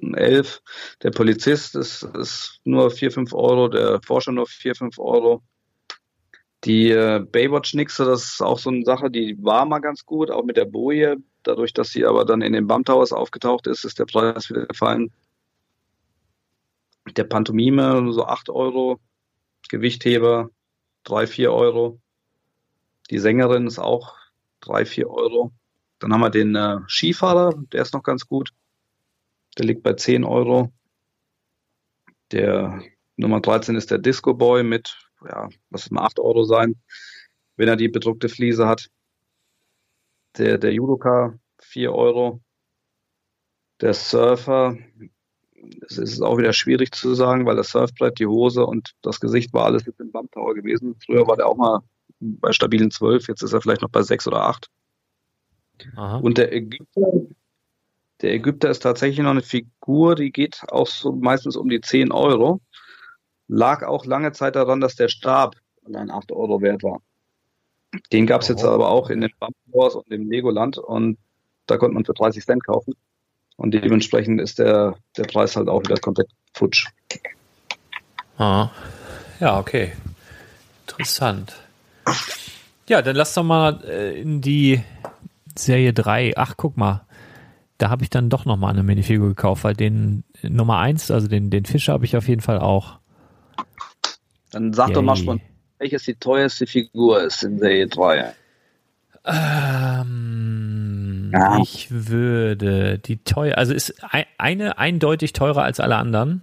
11. Der Polizist ist, ist nur 4, 5 Euro, der Forscher nur 4, 5 Euro. Die äh, Baywatch-Nixe, das ist auch so eine Sache, die war mal ganz gut, auch mit der Boje. Dadurch, dass sie aber dann in den Bump Towers aufgetaucht ist, ist der Preis wieder gefallen. Der Pantomime so 8 Euro. Gewichtheber 3, 4 Euro. Die Sängerin ist auch 3, 4 Euro. Dann haben wir den äh, Skifahrer, der ist noch ganz gut. Der liegt bei 10 Euro. Der Nummer 13 ist der Disco Boy mit, ja, was mal 8 Euro sein, wenn er die bedruckte Fliese hat. Der, der Judoka 4 Euro. Der Surfer, es ist auch wieder schwierig zu sagen, weil das Surfbrett, die Hose und das Gesicht war alles im Bump Tower gewesen. Früher war der auch mal bei stabilen 12, jetzt ist er vielleicht noch bei 6 oder 8. Aha. Und der Ägypter, der Ägypter ist tatsächlich noch eine Figur, die geht auch so meistens um die 10 Euro. Lag auch lange Zeit daran, dass der Stab allein 8 Euro wert war. Den gab es jetzt aber auch in den Bump Towers und im Legoland und da konnte man für 30 Cent kaufen. Und dementsprechend ist der, der Preis halt auch wieder komplett futsch. Ah. Ja, okay. Interessant. Ja, dann lass doch mal äh, in die Serie 3. Ach, guck mal. Da habe ich dann doch noch mal eine Minifigur gekauft, weil den Nummer 1, also den, den Fischer, habe ich auf jeden Fall auch. Dann sag Yay. doch mal schon, welches die teuerste Figur ist in Serie 3. Ähm, ja. Ich würde die teuer, also ist eine eindeutig teurer als alle anderen.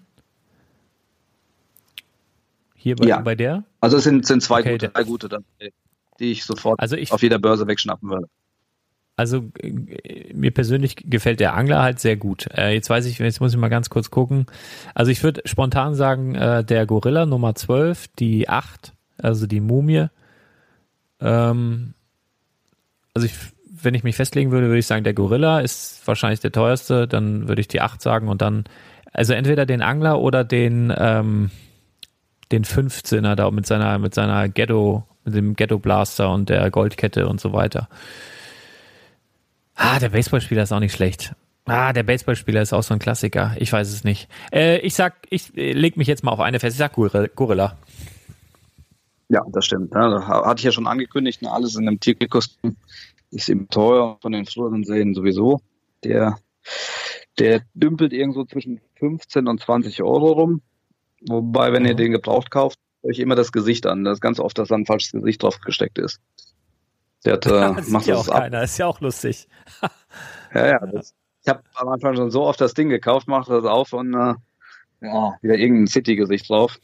Hier bei, ja. bei der? Also es sind, sind zwei okay, gute, drei gute dann, die ich sofort also ich, auf jeder Börse wegschnappen würde. Also äh, mir persönlich gefällt der Angler halt sehr gut. Äh, jetzt weiß ich, jetzt muss ich mal ganz kurz gucken. Also ich würde spontan sagen, äh, der Gorilla Nummer 12, die 8, also die Mumie. Ähm, also ich, wenn ich mich festlegen würde, würde ich sagen, der Gorilla ist wahrscheinlich der teuerste, dann würde ich die 8 sagen und dann, also entweder den Angler oder den, ähm, den 15er da mit seiner, mit seiner Ghetto, mit dem Ghetto Blaster und der Goldkette und so weiter. Ah, der Baseballspieler ist auch nicht schlecht. Ah, der Baseballspieler ist auch so ein Klassiker. Ich weiß es nicht. Äh, ich sag, ich äh, leg mich jetzt mal auf eine fest. Ich sag Gorilla. Ja, das stimmt. Ja, hatte ich ja schon angekündigt. Ne, alles in einem Tierkostüm ist eben teuer von den früheren Serien sowieso. Der, der dümpelt irgendwo zwischen 15 und 20 Euro rum. Wobei, wenn ihr den gebraucht kauft, euch immer das Gesicht an. Das ist ganz oft, dass da ein falsches Gesicht drauf gesteckt ist. Der hat, äh, das macht ja das auch ab. keiner. Ist ja auch lustig. ja, ja. Das, ich habe am Anfang schon so oft das Ding gekauft, macht das auf und äh, ja, wieder irgendein City-Gesicht drauf.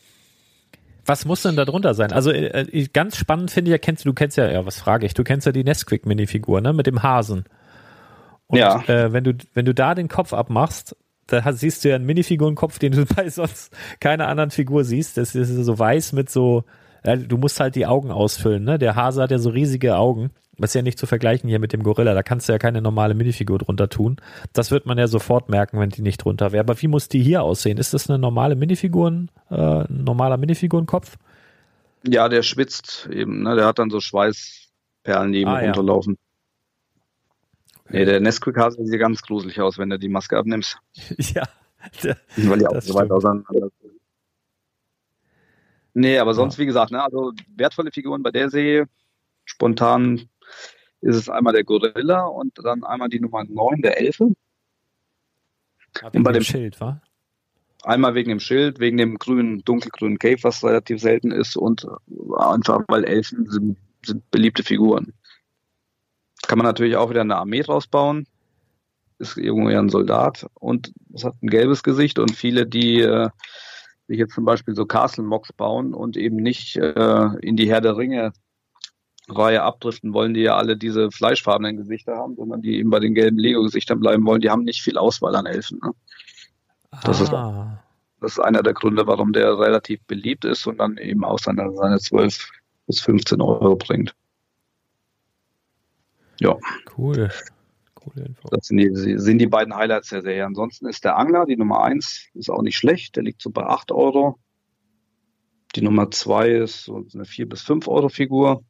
Was muss denn da drunter sein? Also äh, ganz spannend finde ich ja, kennst du, du kennst ja, ja, was frage ich, du kennst ja die Nesquik-Minifigur, ne, mit dem Hasen. Und ja. äh, wenn du, wenn du da den Kopf abmachst, da siehst du ja einen Minifigurenkopf, den du bei sonst keiner anderen Figur siehst. Das ist so weiß mit so, ja, du musst halt die Augen ausfüllen, ne? Der Hase hat ja so riesige Augen. Das ist ja nicht zu vergleichen hier mit dem Gorilla. Da kannst du ja keine normale Minifigur drunter tun. Das wird man ja sofort merken, wenn die nicht drunter wäre. Aber wie muss die hier aussehen? Ist das eine normale Minifiguren, äh, ein normaler Minifigurenkopf? Ja, der schwitzt eben, ne? Der hat dann so Schweißperlen, ihm ah, runterlaufen. Nee, der Nesquik-Hase sieht ganz gruselig aus, wenn du die Maske abnimmst. ja. Der, Weil die auch so weit auseinander Nee, aber sonst, ja. wie gesagt, ne, also wertvolle Figuren bei der Serie. Spontan ist es einmal der Gorilla und dann einmal die Nummer 9, der Elfe. Ja, und bei dem Schild, wa? Einmal wegen dem Schild, wegen dem grünen, dunkelgrünen Cave, was relativ selten ist und einfach, weil Elfen sind, sind beliebte Figuren. Kann man natürlich auch wieder eine Armee draus bauen. Ist irgendwie ein Soldat und es hat ein gelbes Gesicht und viele, die äh, sich jetzt zum Beispiel so Castle Mocks bauen und eben nicht äh, in die Herr der Ringe Reihe abdriften wollen, die ja alle diese fleischfarbenen Gesichter haben, sondern die eben bei den gelben Lego-Gesichtern bleiben wollen, die haben nicht viel Auswahl an Elfen. Ne? Das, ist, ah. das ist einer der Gründe, warum der relativ beliebt ist und dann eben auch seine, seine 12 bis 15 Euro bringt. Ja. Cool. Coole Info. Das sind die, sind die beiden Highlights der Serie. Ansonsten ist der Angler, die Nummer 1, ist auch nicht schlecht. Der liegt so bei 8 Euro. Die Nummer zwei ist so eine 4 bis 5 Euro Figur.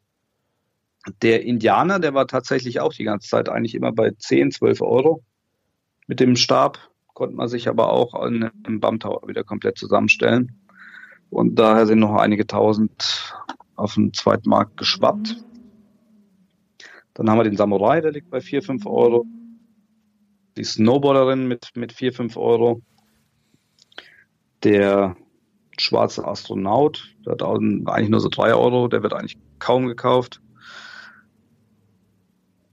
Der Indianer, der war tatsächlich auch die ganze Zeit eigentlich immer bei 10, 12 Euro. Mit dem Stab konnte man sich aber auch im BAM Tower wieder komplett zusammenstellen. Und daher sind noch einige tausend auf den zweiten Markt geschwappt. Dann haben wir den Samurai, der liegt bei 4, 5 Euro. Die Snowboarderin mit, mit 4, 5 Euro. Der schwarze Astronaut, der hat eigentlich nur so 3 Euro, der wird eigentlich kaum gekauft.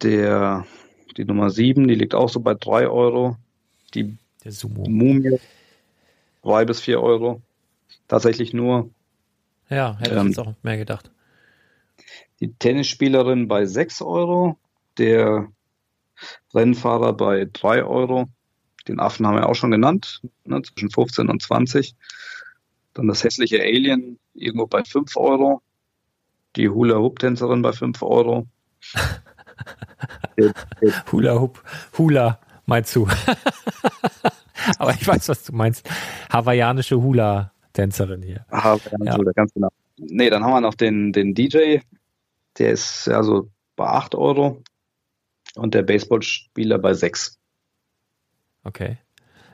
Der, die Nummer 7, die liegt auch so bei 3 Euro. Die der Sumo. Mumie 3 bis 4 Euro. Tatsächlich nur. Ja, hätte ähm, ich jetzt auch mehr gedacht. Die Tennisspielerin bei 6 Euro. Der Rennfahrer bei 3 Euro. Den Affen haben wir auch schon genannt, ne, zwischen 15 und 20. Dann das hässliche Alien irgendwo bei 5 Euro. Die Hula-Hoop-Tänzerin bei 5 Euro. Hula Hoop, Hula, meinst du? Aber ich weiß, was du meinst. Hawaiianische Hula-Tänzerin hier. Hawaiianische ja. Hula, ganz genau. Nee, dann haben wir noch den, den DJ. Der ist also bei 8 Euro und der Baseballspieler bei 6. Okay.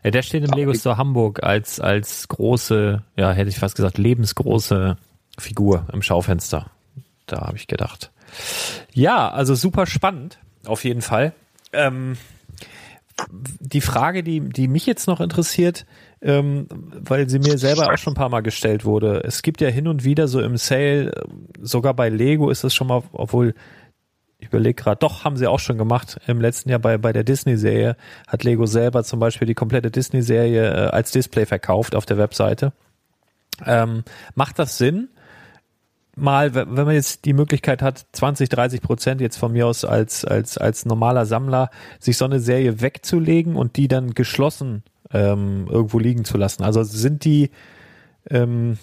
Ja, der steht im Lego Store Hamburg als, als große, ja, hätte ich fast gesagt, lebensgroße Figur im Schaufenster. Da habe ich gedacht. Ja, also super spannend, auf jeden Fall. Ähm, die Frage, die, die mich jetzt noch interessiert, ähm, weil sie mir selber auch schon ein paar Mal gestellt wurde. Es gibt ja hin und wieder so im Sale, sogar bei Lego ist es schon mal, obwohl ich überlege gerade, doch, haben sie auch schon gemacht. Im letzten Jahr bei, bei der Disney-Serie hat Lego selber zum Beispiel die komplette Disney-Serie äh, als Display verkauft auf der Webseite. Ähm, macht das Sinn? Mal, wenn man jetzt die Möglichkeit hat, 20, 30 Prozent jetzt von mir aus als, als, als normaler Sammler, sich so eine Serie wegzulegen und die dann geschlossen ähm, irgendwo liegen zu lassen. Also sind die, ähm,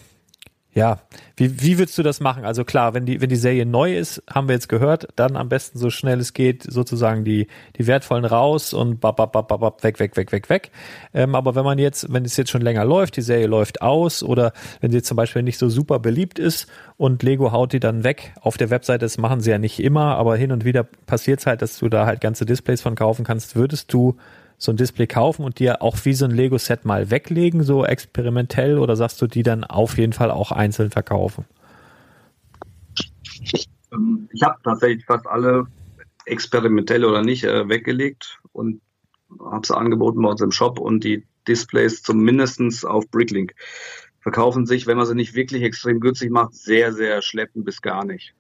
ja, wie, wie würdest du das machen? Also klar, wenn die, wenn die Serie neu ist, haben wir jetzt gehört, dann am besten so schnell es geht, sozusagen die, die wertvollen raus und bap, bap, bap, bap, weg, weg, weg, weg, weg. Ähm, aber wenn man jetzt, wenn es jetzt schon länger läuft, die Serie läuft aus oder wenn sie zum Beispiel nicht so super beliebt ist und Lego haut die dann weg auf der Webseite, das machen sie ja nicht immer, aber hin und wieder passiert es halt, dass du da halt ganze Displays von kaufen kannst, würdest du so ein Display kaufen und dir auch wie so ein Lego-Set mal weglegen, so experimentell, oder sagst du die dann auf jeden Fall auch einzeln verkaufen? Ähm, ich habe tatsächlich fast alle experimentell oder nicht äh, weggelegt und habe sie angeboten bei uns im Shop und die Displays zumindest auf Bricklink verkaufen sich, wenn man sie nicht wirklich extrem günstig macht, sehr, sehr schleppend bis gar nicht.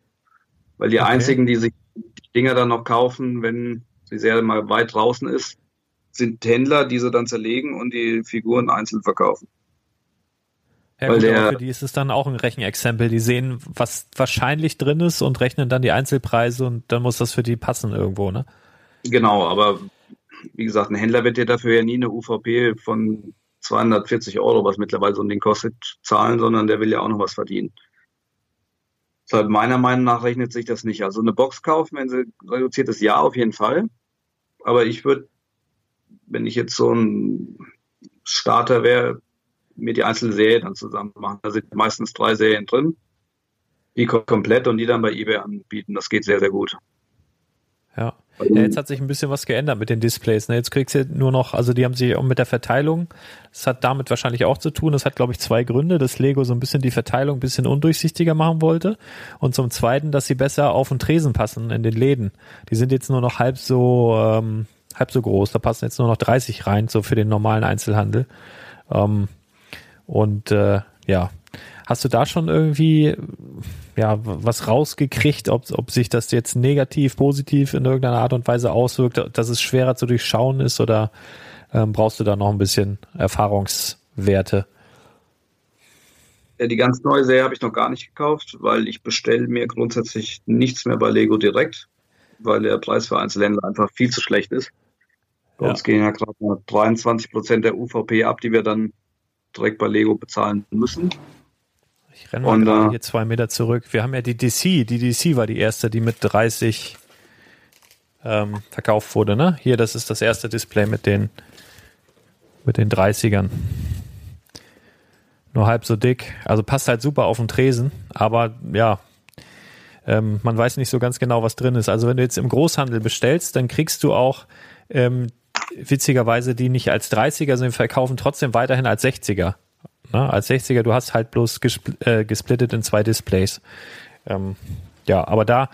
Weil die okay. einzigen, die sich die Dinger dann noch kaufen, wenn sie sehr mal weit draußen ist, sind Händler, die sie dann zerlegen und die Figuren einzeln verkaufen. Ja, Weil gut, der, für die ist es dann auch ein Rechenexempel. Die sehen, was wahrscheinlich drin ist und rechnen dann die Einzelpreise und dann muss das für die passen irgendwo, ne? Genau, aber wie gesagt, ein Händler wird dir dafür ja nie eine UVP von 240 Euro, was mittlerweile so ein Ding kostet, zahlen, sondern der will ja auch noch was verdienen. Deshalb meiner Meinung nach rechnet sich das nicht. Also eine Box kaufen, wenn sie reduziert ist, ja, auf jeden Fall. Aber ich würde wenn ich jetzt so ein Starter wäre, mir die einzelne Serie dann zusammen machen. Da sind meistens drei Serien drin, die komplett und die dann bei eBay anbieten. Das geht sehr, sehr gut. Ja. ja. jetzt hat sich ein bisschen was geändert mit den Displays. Ne? Jetzt kriegst du nur noch, also die haben sich auch mit der Verteilung, das hat damit wahrscheinlich auch zu tun. Das hat, glaube ich, zwei Gründe, dass Lego so ein bisschen die Verteilung ein bisschen undurchsichtiger machen wollte. Und zum Zweiten, dass sie besser auf den Tresen passen in den Läden. Die sind jetzt nur noch halb so, ähm, halb so groß. Da passen jetzt nur noch 30 rein, so für den normalen Einzelhandel. Ähm, und äh, ja, hast du da schon irgendwie ja was rausgekriegt, ob, ob sich das jetzt negativ, positiv in irgendeiner Art und Weise auswirkt, dass es schwerer zu durchschauen ist oder ähm, brauchst du da noch ein bisschen Erfahrungswerte? Die ganz neue Serie habe ich noch gar nicht gekauft, weil ich bestelle mir grundsätzlich nichts mehr bei Lego direkt, weil der Preis für Einzelhändler einfach viel zu schlecht ist. Bei ja. uns gehen ja gerade mal 23 Prozent der UVP ab, die wir dann direkt bei Lego bezahlen müssen. Ich renne mal Und, äh, hier zwei Meter zurück. Wir haben ja die DC. Die DC war die erste, die mit 30 ähm, verkauft wurde. Ne? Hier, das ist das erste Display mit den, mit den 30ern. Nur halb so dick. Also passt halt super auf den Tresen, aber ja, ähm, man weiß nicht so ganz genau, was drin ist. Also wenn du jetzt im Großhandel bestellst, dann kriegst du auch ähm, witzigerweise die nicht als 30er, sondern verkaufen trotzdem weiterhin als 60er. Na, als 60er, du hast halt bloß gespl äh, gesplittet in zwei Displays. Ähm, ja, aber da,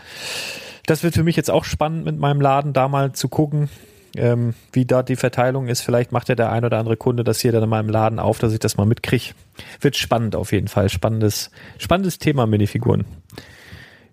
das wird für mich jetzt auch spannend mit meinem Laden, da mal zu gucken, ähm, wie da die Verteilung ist. Vielleicht macht ja der ein oder andere Kunde das hier dann in meinem Laden auf, dass ich das mal mitkriege. Wird spannend auf jeden Fall. Spannendes, spannendes Thema Minifiguren.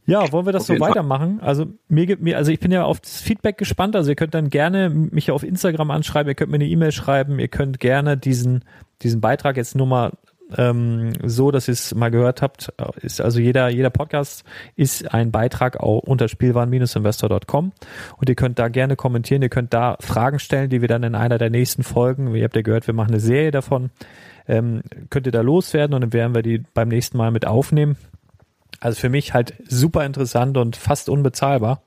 Ja, wollen wir das so weitermachen? Fall. Also mir, mir, also ich bin ja auf das Feedback gespannt. Also ihr könnt dann gerne mich auf Instagram anschreiben, ihr könnt mir eine E-Mail schreiben, ihr könnt gerne diesen diesen Beitrag jetzt nur mal ähm, so, dass ihr es mal gehört habt, ist also jeder, jeder Podcast ist ein Beitrag auch unter spielwaren-investor.com und ihr könnt da gerne kommentieren, ihr könnt da Fragen stellen, die wir dann in einer der nächsten Folgen, ihr habt ja gehört, wir machen eine Serie davon, ähm, könnt ihr da loswerden und dann werden wir die beim nächsten Mal mit aufnehmen. Also für mich halt super interessant und fast unbezahlbar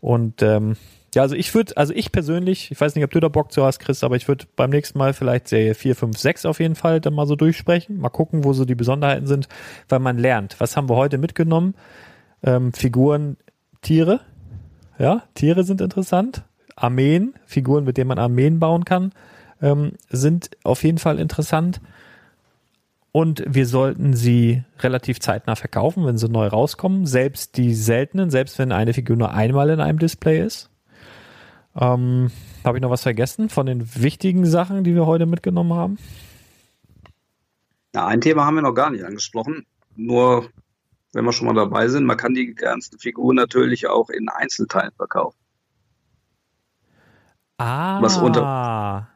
und ähm, ja, also ich würde, also ich persönlich, ich weiß nicht, ob du da Bock zu hast, Chris, aber ich würde beim nächsten Mal vielleicht Serie 4, 5, 6 auf jeden Fall dann mal so durchsprechen. Mal gucken, wo so die Besonderheiten sind, weil man lernt. Was haben wir heute mitgenommen? Ähm, Figuren, Tiere. Ja, Tiere sind interessant. Armeen, Figuren, mit denen man Armeen bauen kann, ähm, sind auf jeden Fall interessant. Und wir sollten sie relativ zeitnah verkaufen, wenn sie neu rauskommen. Selbst die seltenen, selbst wenn eine Figur nur einmal in einem Display ist. Ähm, Habe ich noch was vergessen von den wichtigen Sachen, die wir heute mitgenommen haben? Ja, ein Thema haben wir noch gar nicht angesprochen. Nur, wenn wir schon mal dabei sind, man kann die ganzen Figuren natürlich auch in Einzelteilen verkaufen. Ah. Was unter,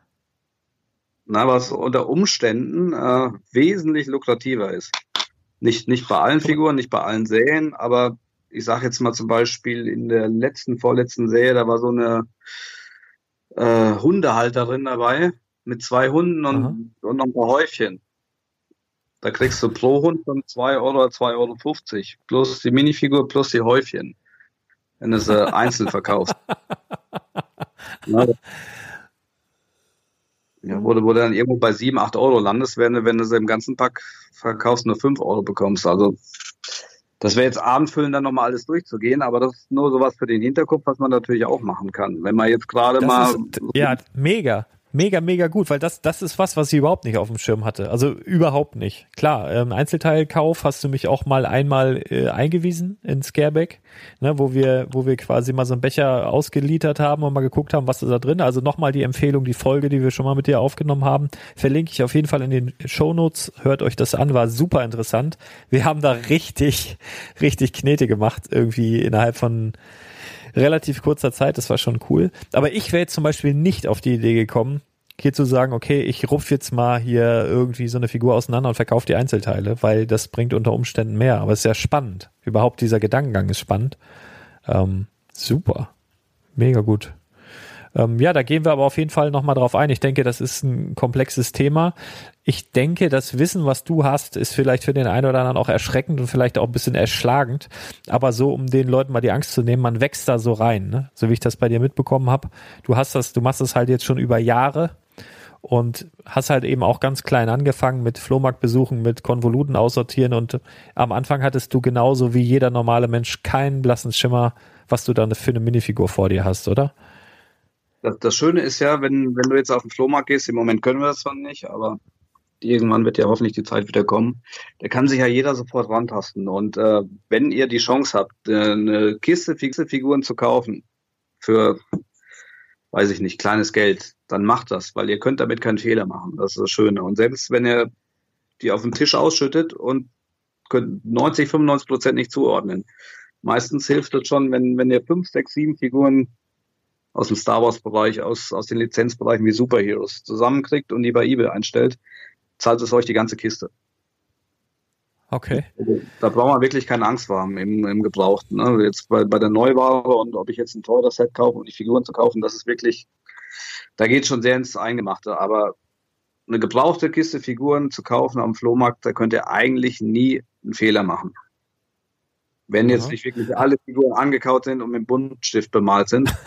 na, was unter Umständen äh, wesentlich lukrativer ist. Nicht, nicht bei allen Figuren, nicht bei allen Serien, aber ich sage jetzt mal zum Beispiel in der letzten, vorletzten Serie, da war so eine äh, Hundehalterin dabei mit zwei Hunden und, und noch ein paar Häufchen. Da kriegst du pro Hund von 2 Euro oder 2,50 Euro. Plus die Minifigur plus die Häufchen. Wenn du sie einzeln verkaufst. ja, ja, wo, wo du dann irgendwo bei 7, 8 Euro landest, wenn, wenn du sie im ganzen Pack verkaufst, nur 5 Euro bekommst. Also das wäre jetzt abendfüllend, dann nochmal alles durchzugehen, aber das ist nur sowas für den Hinterkopf, was man natürlich auch machen kann. Wenn man jetzt gerade mal. Ist, ja, mega mega, mega gut, weil das, das ist was, was ich überhaupt nicht auf dem Schirm hatte. Also überhaupt nicht. Klar, ähm, Einzelteilkauf hast du mich auch mal einmal äh, eingewiesen in Scareback, ne, wo wir, wo wir quasi mal so einen Becher ausgeliefert haben und mal geguckt haben, was ist da drin. Also nochmal die Empfehlung, die Folge, die wir schon mal mit dir aufgenommen haben, verlinke ich auf jeden Fall in den Show Notes. Hört euch das an, war super interessant. Wir haben da richtig, richtig Knete gemacht, irgendwie innerhalb von relativ kurzer Zeit. Das war schon cool. Aber ich wäre jetzt zum Beispiel nicht auf die Idee gekommen, hier zu sagen, okay, ich rupf jetzt mal hier irgendwie so eine Figur auseinander und verkaufe die Einzelteile, weil das bringt unter Umständen mehr. Aber es ist ja spannend. Überhaupt dieser Gedankengang ist spannend. Ähm, super. Mega gut. Ähm, ja, da gehen wir aber auf jeden Fall nochmal drauf ein. Ich denke, das ist ein komplexes Thema. Ich denke, das Wissen, was du hast, ist vielleicht für den einen oder anderen auch erschreckend und vielleicht auch ein bisschen erschlagend. Aber so, um den Leuten mal die Angst zu nehmen, man wächst da so rein, ne? so wie ich das bei dir mitbekommen habe. Du hast das, du machst das halt jetzt schon über Jahre und hast halt eben auch ganz klein angefangen mit Flohmarktbesuchen, mit Konvoluten aussortieren und am Anfang hattest du genauso wie jeder normale Mensch keinen blassen Schimmer, was du dann für eine Minifigur vor dir hast, oder? Das, das Schöne ist ja, wenn, wenn du jetzt auf den Flohmarkt gehst, im Moment können wir das zwar nicht, aber irgendwann wird ja hoffentlich die Zeit wieder kommen. Da kann sich ja jeder sofort rantasten. Und äh, wenn ihr die Chance habt, äh, eine Kiste fixe Figuren zu kaufen für, weiß ich nicht, kleines Geld, dann macht das, weil ihr könnt damit keinen Fehler machen. Das ist das Schöne. Und selbst wenn ihr die auf den Tisch ausschüttet und könnt 90, 95 Prozent nicht zuordnen. Meistens hilft es schon, wenn, wenn ihr fünf, sechs, sieben Figuren aus dem Star Wars Bereich, aus, aus den Lizenzbereichen wie Superheroes zusammenkriegt und die bei eBay einstellt, zahlt es euch die ganze Kiste. Okay. Also, da braucht man wirklich keine Angst vor haben im, im Gebrauchten. Ne? Jetzt bei, bei der Neuware und ob ich jetzt ein teures Set kaufe, um die Figuren zu kaufen, das ist wirklich, da geht schon sehr ins Eingemachte. Aber eine gebrauchte Kiste Figuren zu kaufen am Flohmarkt, da könnt ihr eigentlich nie einen Fehler machen. Wenn jetzt nicht wirklich alle Figuren angekaut sind und mit Buntstift bemalt sind.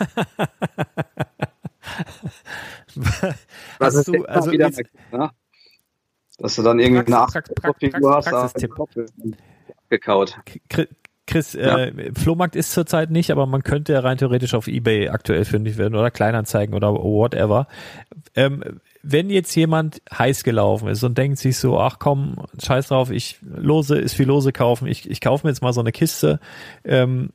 Hast du, also wieder, ne? Dass du dann irgendwie Praxis, eine Figur hast, Praxistipp. gekaut. Chris, ja. äh, Flohmarkt ist zurzeit nicht, aber man könnte ja rein theoretisch auf Ebay aktuell fündig werden oder Kleinanzeigen oder whatever. Ähm, wenn jetzt jemand heiß gelaufen ist und denkt sich so, ach komm, scheiß drauf, ich lose, ist viel Lose kaufen, ich, ich kaufe mir jetzt mal so eine Kiste ähm,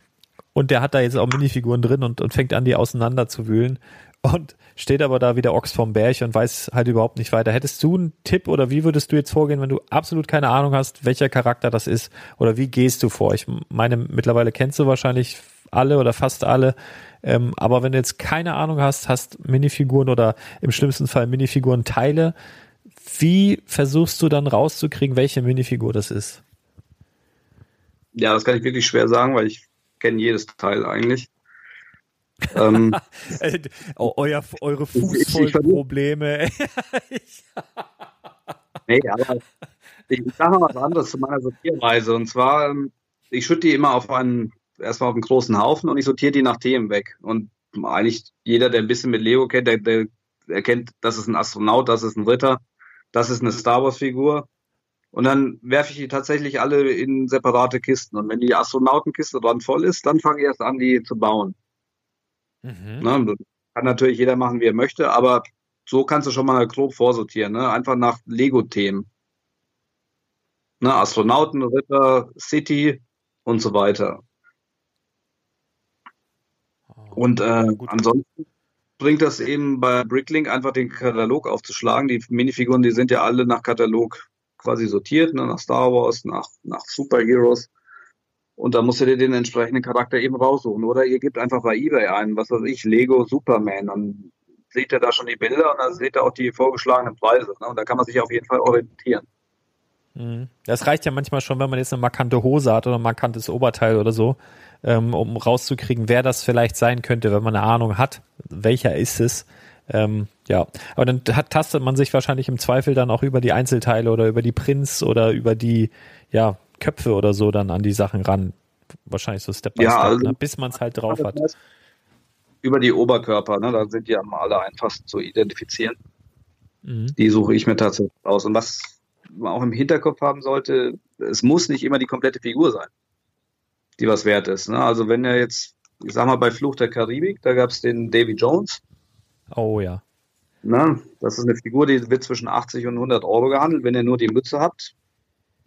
und der hat da jetzt auch Minifiguren drin und, und fängt an, die auseinander zu wühlen und steht aber da wie der Ochs vom Berg und weiß halt überhaupt nicht weiter. Hättest du einen Tipp oder wie würdest du jetzt vorgehen, wenn du absolut keine Ahnung hast, welcher Charakter das ist oder wie gehst du vor? Ich meine, mittlerweile kennst du wahrscheinlich alle oder fast alle, ähm, aber wenn du jetzt keine Ahnung hast, hast Minifiguren oder im schlimmsten Fall Minifiguren Teile, wie versuchst du dann rauszukriegen, welche Minifigur das ist? Ja, das kann ich wirklich schwer sagen, weil ich kenne jedes Teil eigentlich ähm, oh, euer, eure Fußvollprobleme. nee, aber ich sage mal was anderes zu meiner Sortierweise. Und zwar, ähm, ich schütte die immer auf einen, erstmal auf einen großen Haufen und ich sortiere die nach Themen weg. Und eigentlich jeder, der ein bisschen mit Lego kennt, der, der erkennt, das ist ein Astronaut, das ist ein Ritter, das ist eine Star Wars-Figur. Und dann werfe ich die tatsächlich alle in separate Kisten. Und wenn die Astronautenkiste dran voll ist, dann fange ich erst an, die zu bauen. Mhm. Ne? Kann natürlich jeder machen, wie er möchte, aber so kannst du schon mal grob vorsortieren. Ne? Einfach nach Lego-Themen. Ne? Astronauten, Ritter, City und so weiter. Und äh, ansonsten bringt das eben bei Bricklink einfach den Katalog aufzuschlagen. Die Minifiguren, die sind ja alle nach Katalog quasi sortiert, ne? nach Star Wars, nach, nach Superheroes. Und da musst du dir den entsprechenden Charakter eben raussuchen. Oder ihr gebt einfach bei eBay ein, was weiß ich, Lego Superman. Dann seht ihr da schon die Bilder und dann seht ihr auch die vorgeschlagenen Preise. Ne? Und da kann man sich auf jeden Fall orientieren. Mhm. Das reicht ja manchmal schon, wenn man jetzt eine markante Hose hat oder ein markantes Oberteil oder so, ähm, um rauszukriegen, wer das vielleicht sein könnte, wenn man eine Ahnung hat, welcher ist es. Ähm, ja, aber dann tastet man sich wahrscheinlich im Zweifel dann auch über die Einzelteile oder über die Prints oder über die, ja, Köpfe oder so dann an die Sachen ran. Wahrscheinlich so Step by ja, Step, also, ne? bis man es halt drauf hat. Über die Oberkörper, ne? da sind die am alle einfachsten zu identifizieren. Mhm. Die suche ich mir tatsächlich aus. Und was man auch im Hinterkopf haben sollte, es muss nicht immer die komplette Figur sein, die was wert ist. Ne? Also wenn er jetzt, ich sag mal, bei Fluch der Karibik, da gab es den Davy Jones. Oh ja. Na, das ist eine Figur, die wird zwischen 80 und 100 Euro gehandelt. Wenn ihr nur die Mütze habt,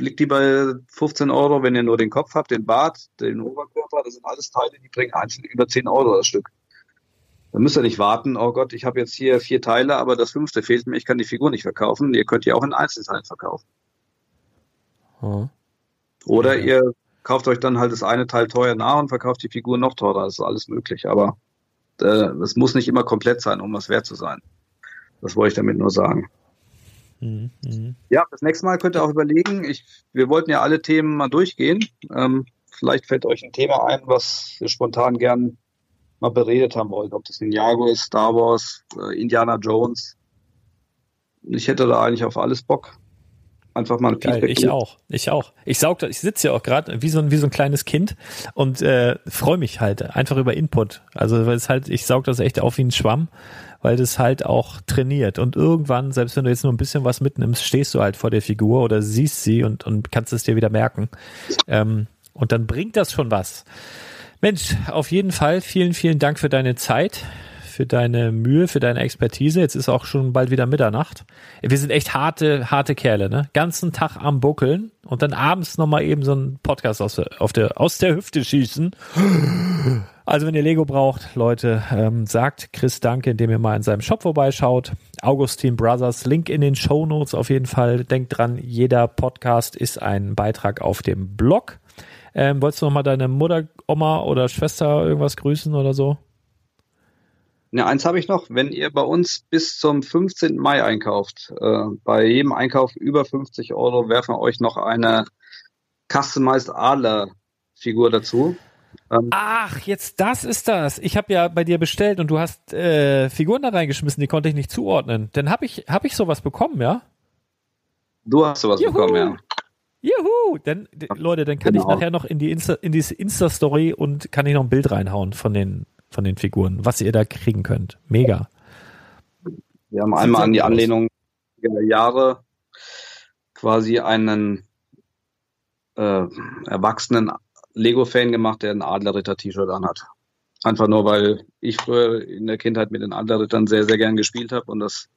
liegt die bei 15 Euro, wenn ihr nur den Kopf habt, den Bart, den Oberkörper, das sind alles Teile, die bringen einzeln über 10 Euro das Stück. Dann müsst ihr nicht warten, oh Gott, ich habe jetzt hier vier Teile, aber das fünfte fehlt mir, ich kann die Figur nicht verkaufen. Ihr könnt die auch in Einzelteilen verkaufen. Hm. Oder ja. ihr kauft euch dann halt das eine Teil teuer nach und verkauft die Figur noch teurer. Das ist alles möglich, aber äh, es muss nicht immer komplett sein, um was wert zu sein. Das wollte ich damit nur sagen. Mhm, mhm. Ja, das nächste Mal könnt ihr auch überlegen. Ich, wir wollten ja alle Themen mal durchgehen. Ähm, vielleicht fällt euch ein Thema ein, was ihr spontan gern mal beredet haben wollt. Ob das Ninjago ist, Star Wars, äh, Indiana Jones. Ich hätte da eigentlich auf alles Bock. Einfach mal ein Geil, Feedback. Ich geben. auch, ich auch. Ich saug, ich sitze ja auch gerade wie so ein wie so ein kleines Kind und äh, freue mich halt einfach über Input. Also weil es halt, ich saug das echt auf wie ein Schwamm weil das halt auch trainiert. Und irgendwann, selbst wenn du jetzt nur ein bisschen was mitnimmst, stehst du halt vor der Figur oder siehst sie und, und kannst es dir wieder merken. Ähm, und dann bringt das schon was. Mensch, auf jeden Fall vielen, vielen Dank für deine Zeit, für deine Mühe, für deine Expertise. Jetzt ist auch schon bald wieder Mitternacht. Wir sind echt harte, harte Kerle, ne? Ganzen Tag am Buckeln und dann abends nochmal eben so einen Podcast aus der, auf der, aus der Hüfte schießen. Also wenn ihr Lego braucht, Leute, ähm, sagt Chris Danke, indem ihr mal in seinem Shop vorbeischaut. Augustin Brothers, Link in den Show Notes auf jeden Fall. Denkt dran, jeder Podcast ist ein Beitrag auf dem Blog. Ähm, wolltest du noch mal deine Mutter, Oma oder Schwester irgendwas grüßen oder so? Ja, eins habe ich noch. Wenn ihr bei uns bis zum 15. Mai einkauft, äh, bei jedem Einkauf über 50 Euro werfen wir euch noch eine Customized Adler Figur dazu. Ähm, Ach, jetzt das ist das. Ich habe ja bei dir bestellt und du hast äh, Figuren da reingeschmissen, die konnte ich nicht zuordnen. Dann habe ich, hab ich sowas bekommen, ja? Du hast sowas Juhu. bekommen, ja. Juhu! Dann, Leute, dann kann genau. ich nachher noch in die Insta, in diese Insta-Story und kann ich noch ein Bild reinhauen von den, von den Figuren, was ihr da kriegen könnt. Mega. Wir haben einmal an die Anlehnung der Jahre quasi einen äh, erwachsenen Lego-Fan gemacht, der ein Adlerritter-T-Shirt anhat. Einfach nur, weil ich früher in der Kindheit mit den Adlerrittern sehr, sehr gern gespielt habe und das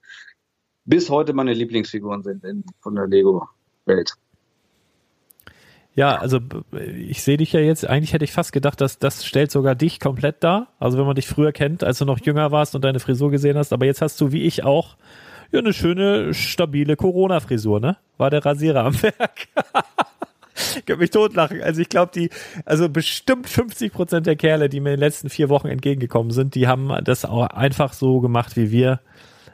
bis heute meine Lieblingsfiguren sind in, von der Lego-Welt. Ja, also ich sehe dich ja jetzt, eigentlich hätte ich fast gedacht, dass das stellt sogar dich komplett dar. Also wenn man dich früher kennt, als du noch jünger warst und deine Frisur gesehen hast, aber jetzt hast du wie ich auch ja eine schöne, stabile Corona-Frisur, ne? War der Rasierer am Werk. ich könnte mich totlachen. Also ich glaube, die, also bestimmt 50 Prozent der Kerle, die mir in den letzten vier Wochen entgegengekommen sind, die haben das auch einfach so gemacht wie wir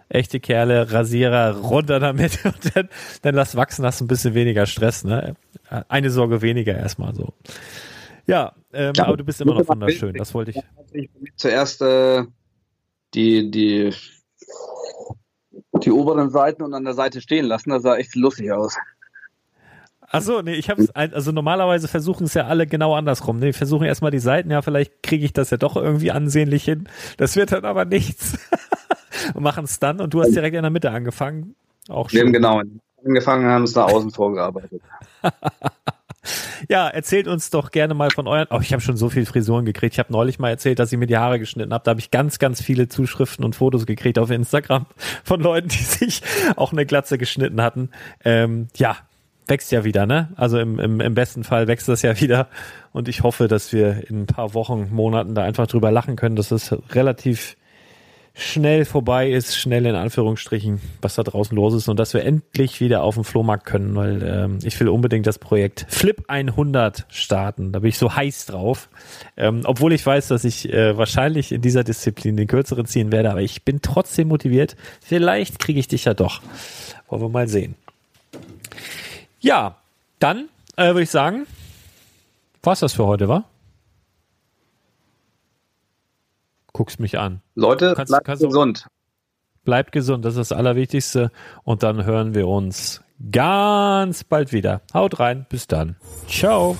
echte Kerle, Rasierer, runter damit und dann, dann lass wachsen, hast ein bisschen weniger Stress, ne? Eine Sorge weniger erstmal so. Ja, ähm, ja, aber du bist immer noch wunderschön, das wollte ich. Zuerst äh, die, die, die oberen Seiten und an der Seite stehen lassen, das sah echt lustig aus. Achso, nee, ich hab's, also normalerweise versuchen es ja alle genau andersrum. Nee, versuchen erstmal die Seiten, ja, vielleicht kriege ich das ja doch irgendwie ansehnlich hin. Das wird dann aber nichts. und machen es dann und du hast direkt in der Mitte angefangen. Auch schön. Genau angefangen, haben es nach außen vorgearbeitet. ja, erzählt uns doch gerne mal von euren. Oh, ich habe schon so viele Frisuren gekriegt. Ich habe neulich mal erzählt, dass ich mir die Haare geschnitten habe. Da habe ich ganz, ganz viele Zuschriften und Fotos gekriegt auf Instagram von Leuten, die sich auch eine Glatze geschnitten hatten. Ähm, ja, wächst ja wieder, ne? Also im, im, im besten Fall wächst das ja wieder. Und ich hoffe, dass wir in ein paar Wochen, Monaten da einfach drüber lachen können, dass es relativ schnell vorbei ist, schnell in Anführungsstrichen, was da draußen los ist und dass wir endlich wieder auf den Flohmarkt können, weil ähm, ich will unbedingt das Projekt Flip 100 starten. Da bin ich so heiß drauf, ähm, obwohl ich weiß, dass ich äh, wahrscheinlich in dieser Disziplin den kürzeren ziehen werde, aber ich bin trotzdem motiviert. Vielleicht kriege ich dich ja doch. Wollen wir mal sehen. Ja, dann äh, würde ich sagen, war's das für heute, war? Guckst mich an. Leute, kannst, bleibt kannst gesund. Bleibt gesund, das ist das Allerwichtigste. Und dann hören wir uns ganz bald wieder. Haut rein, bis dann. Ciao.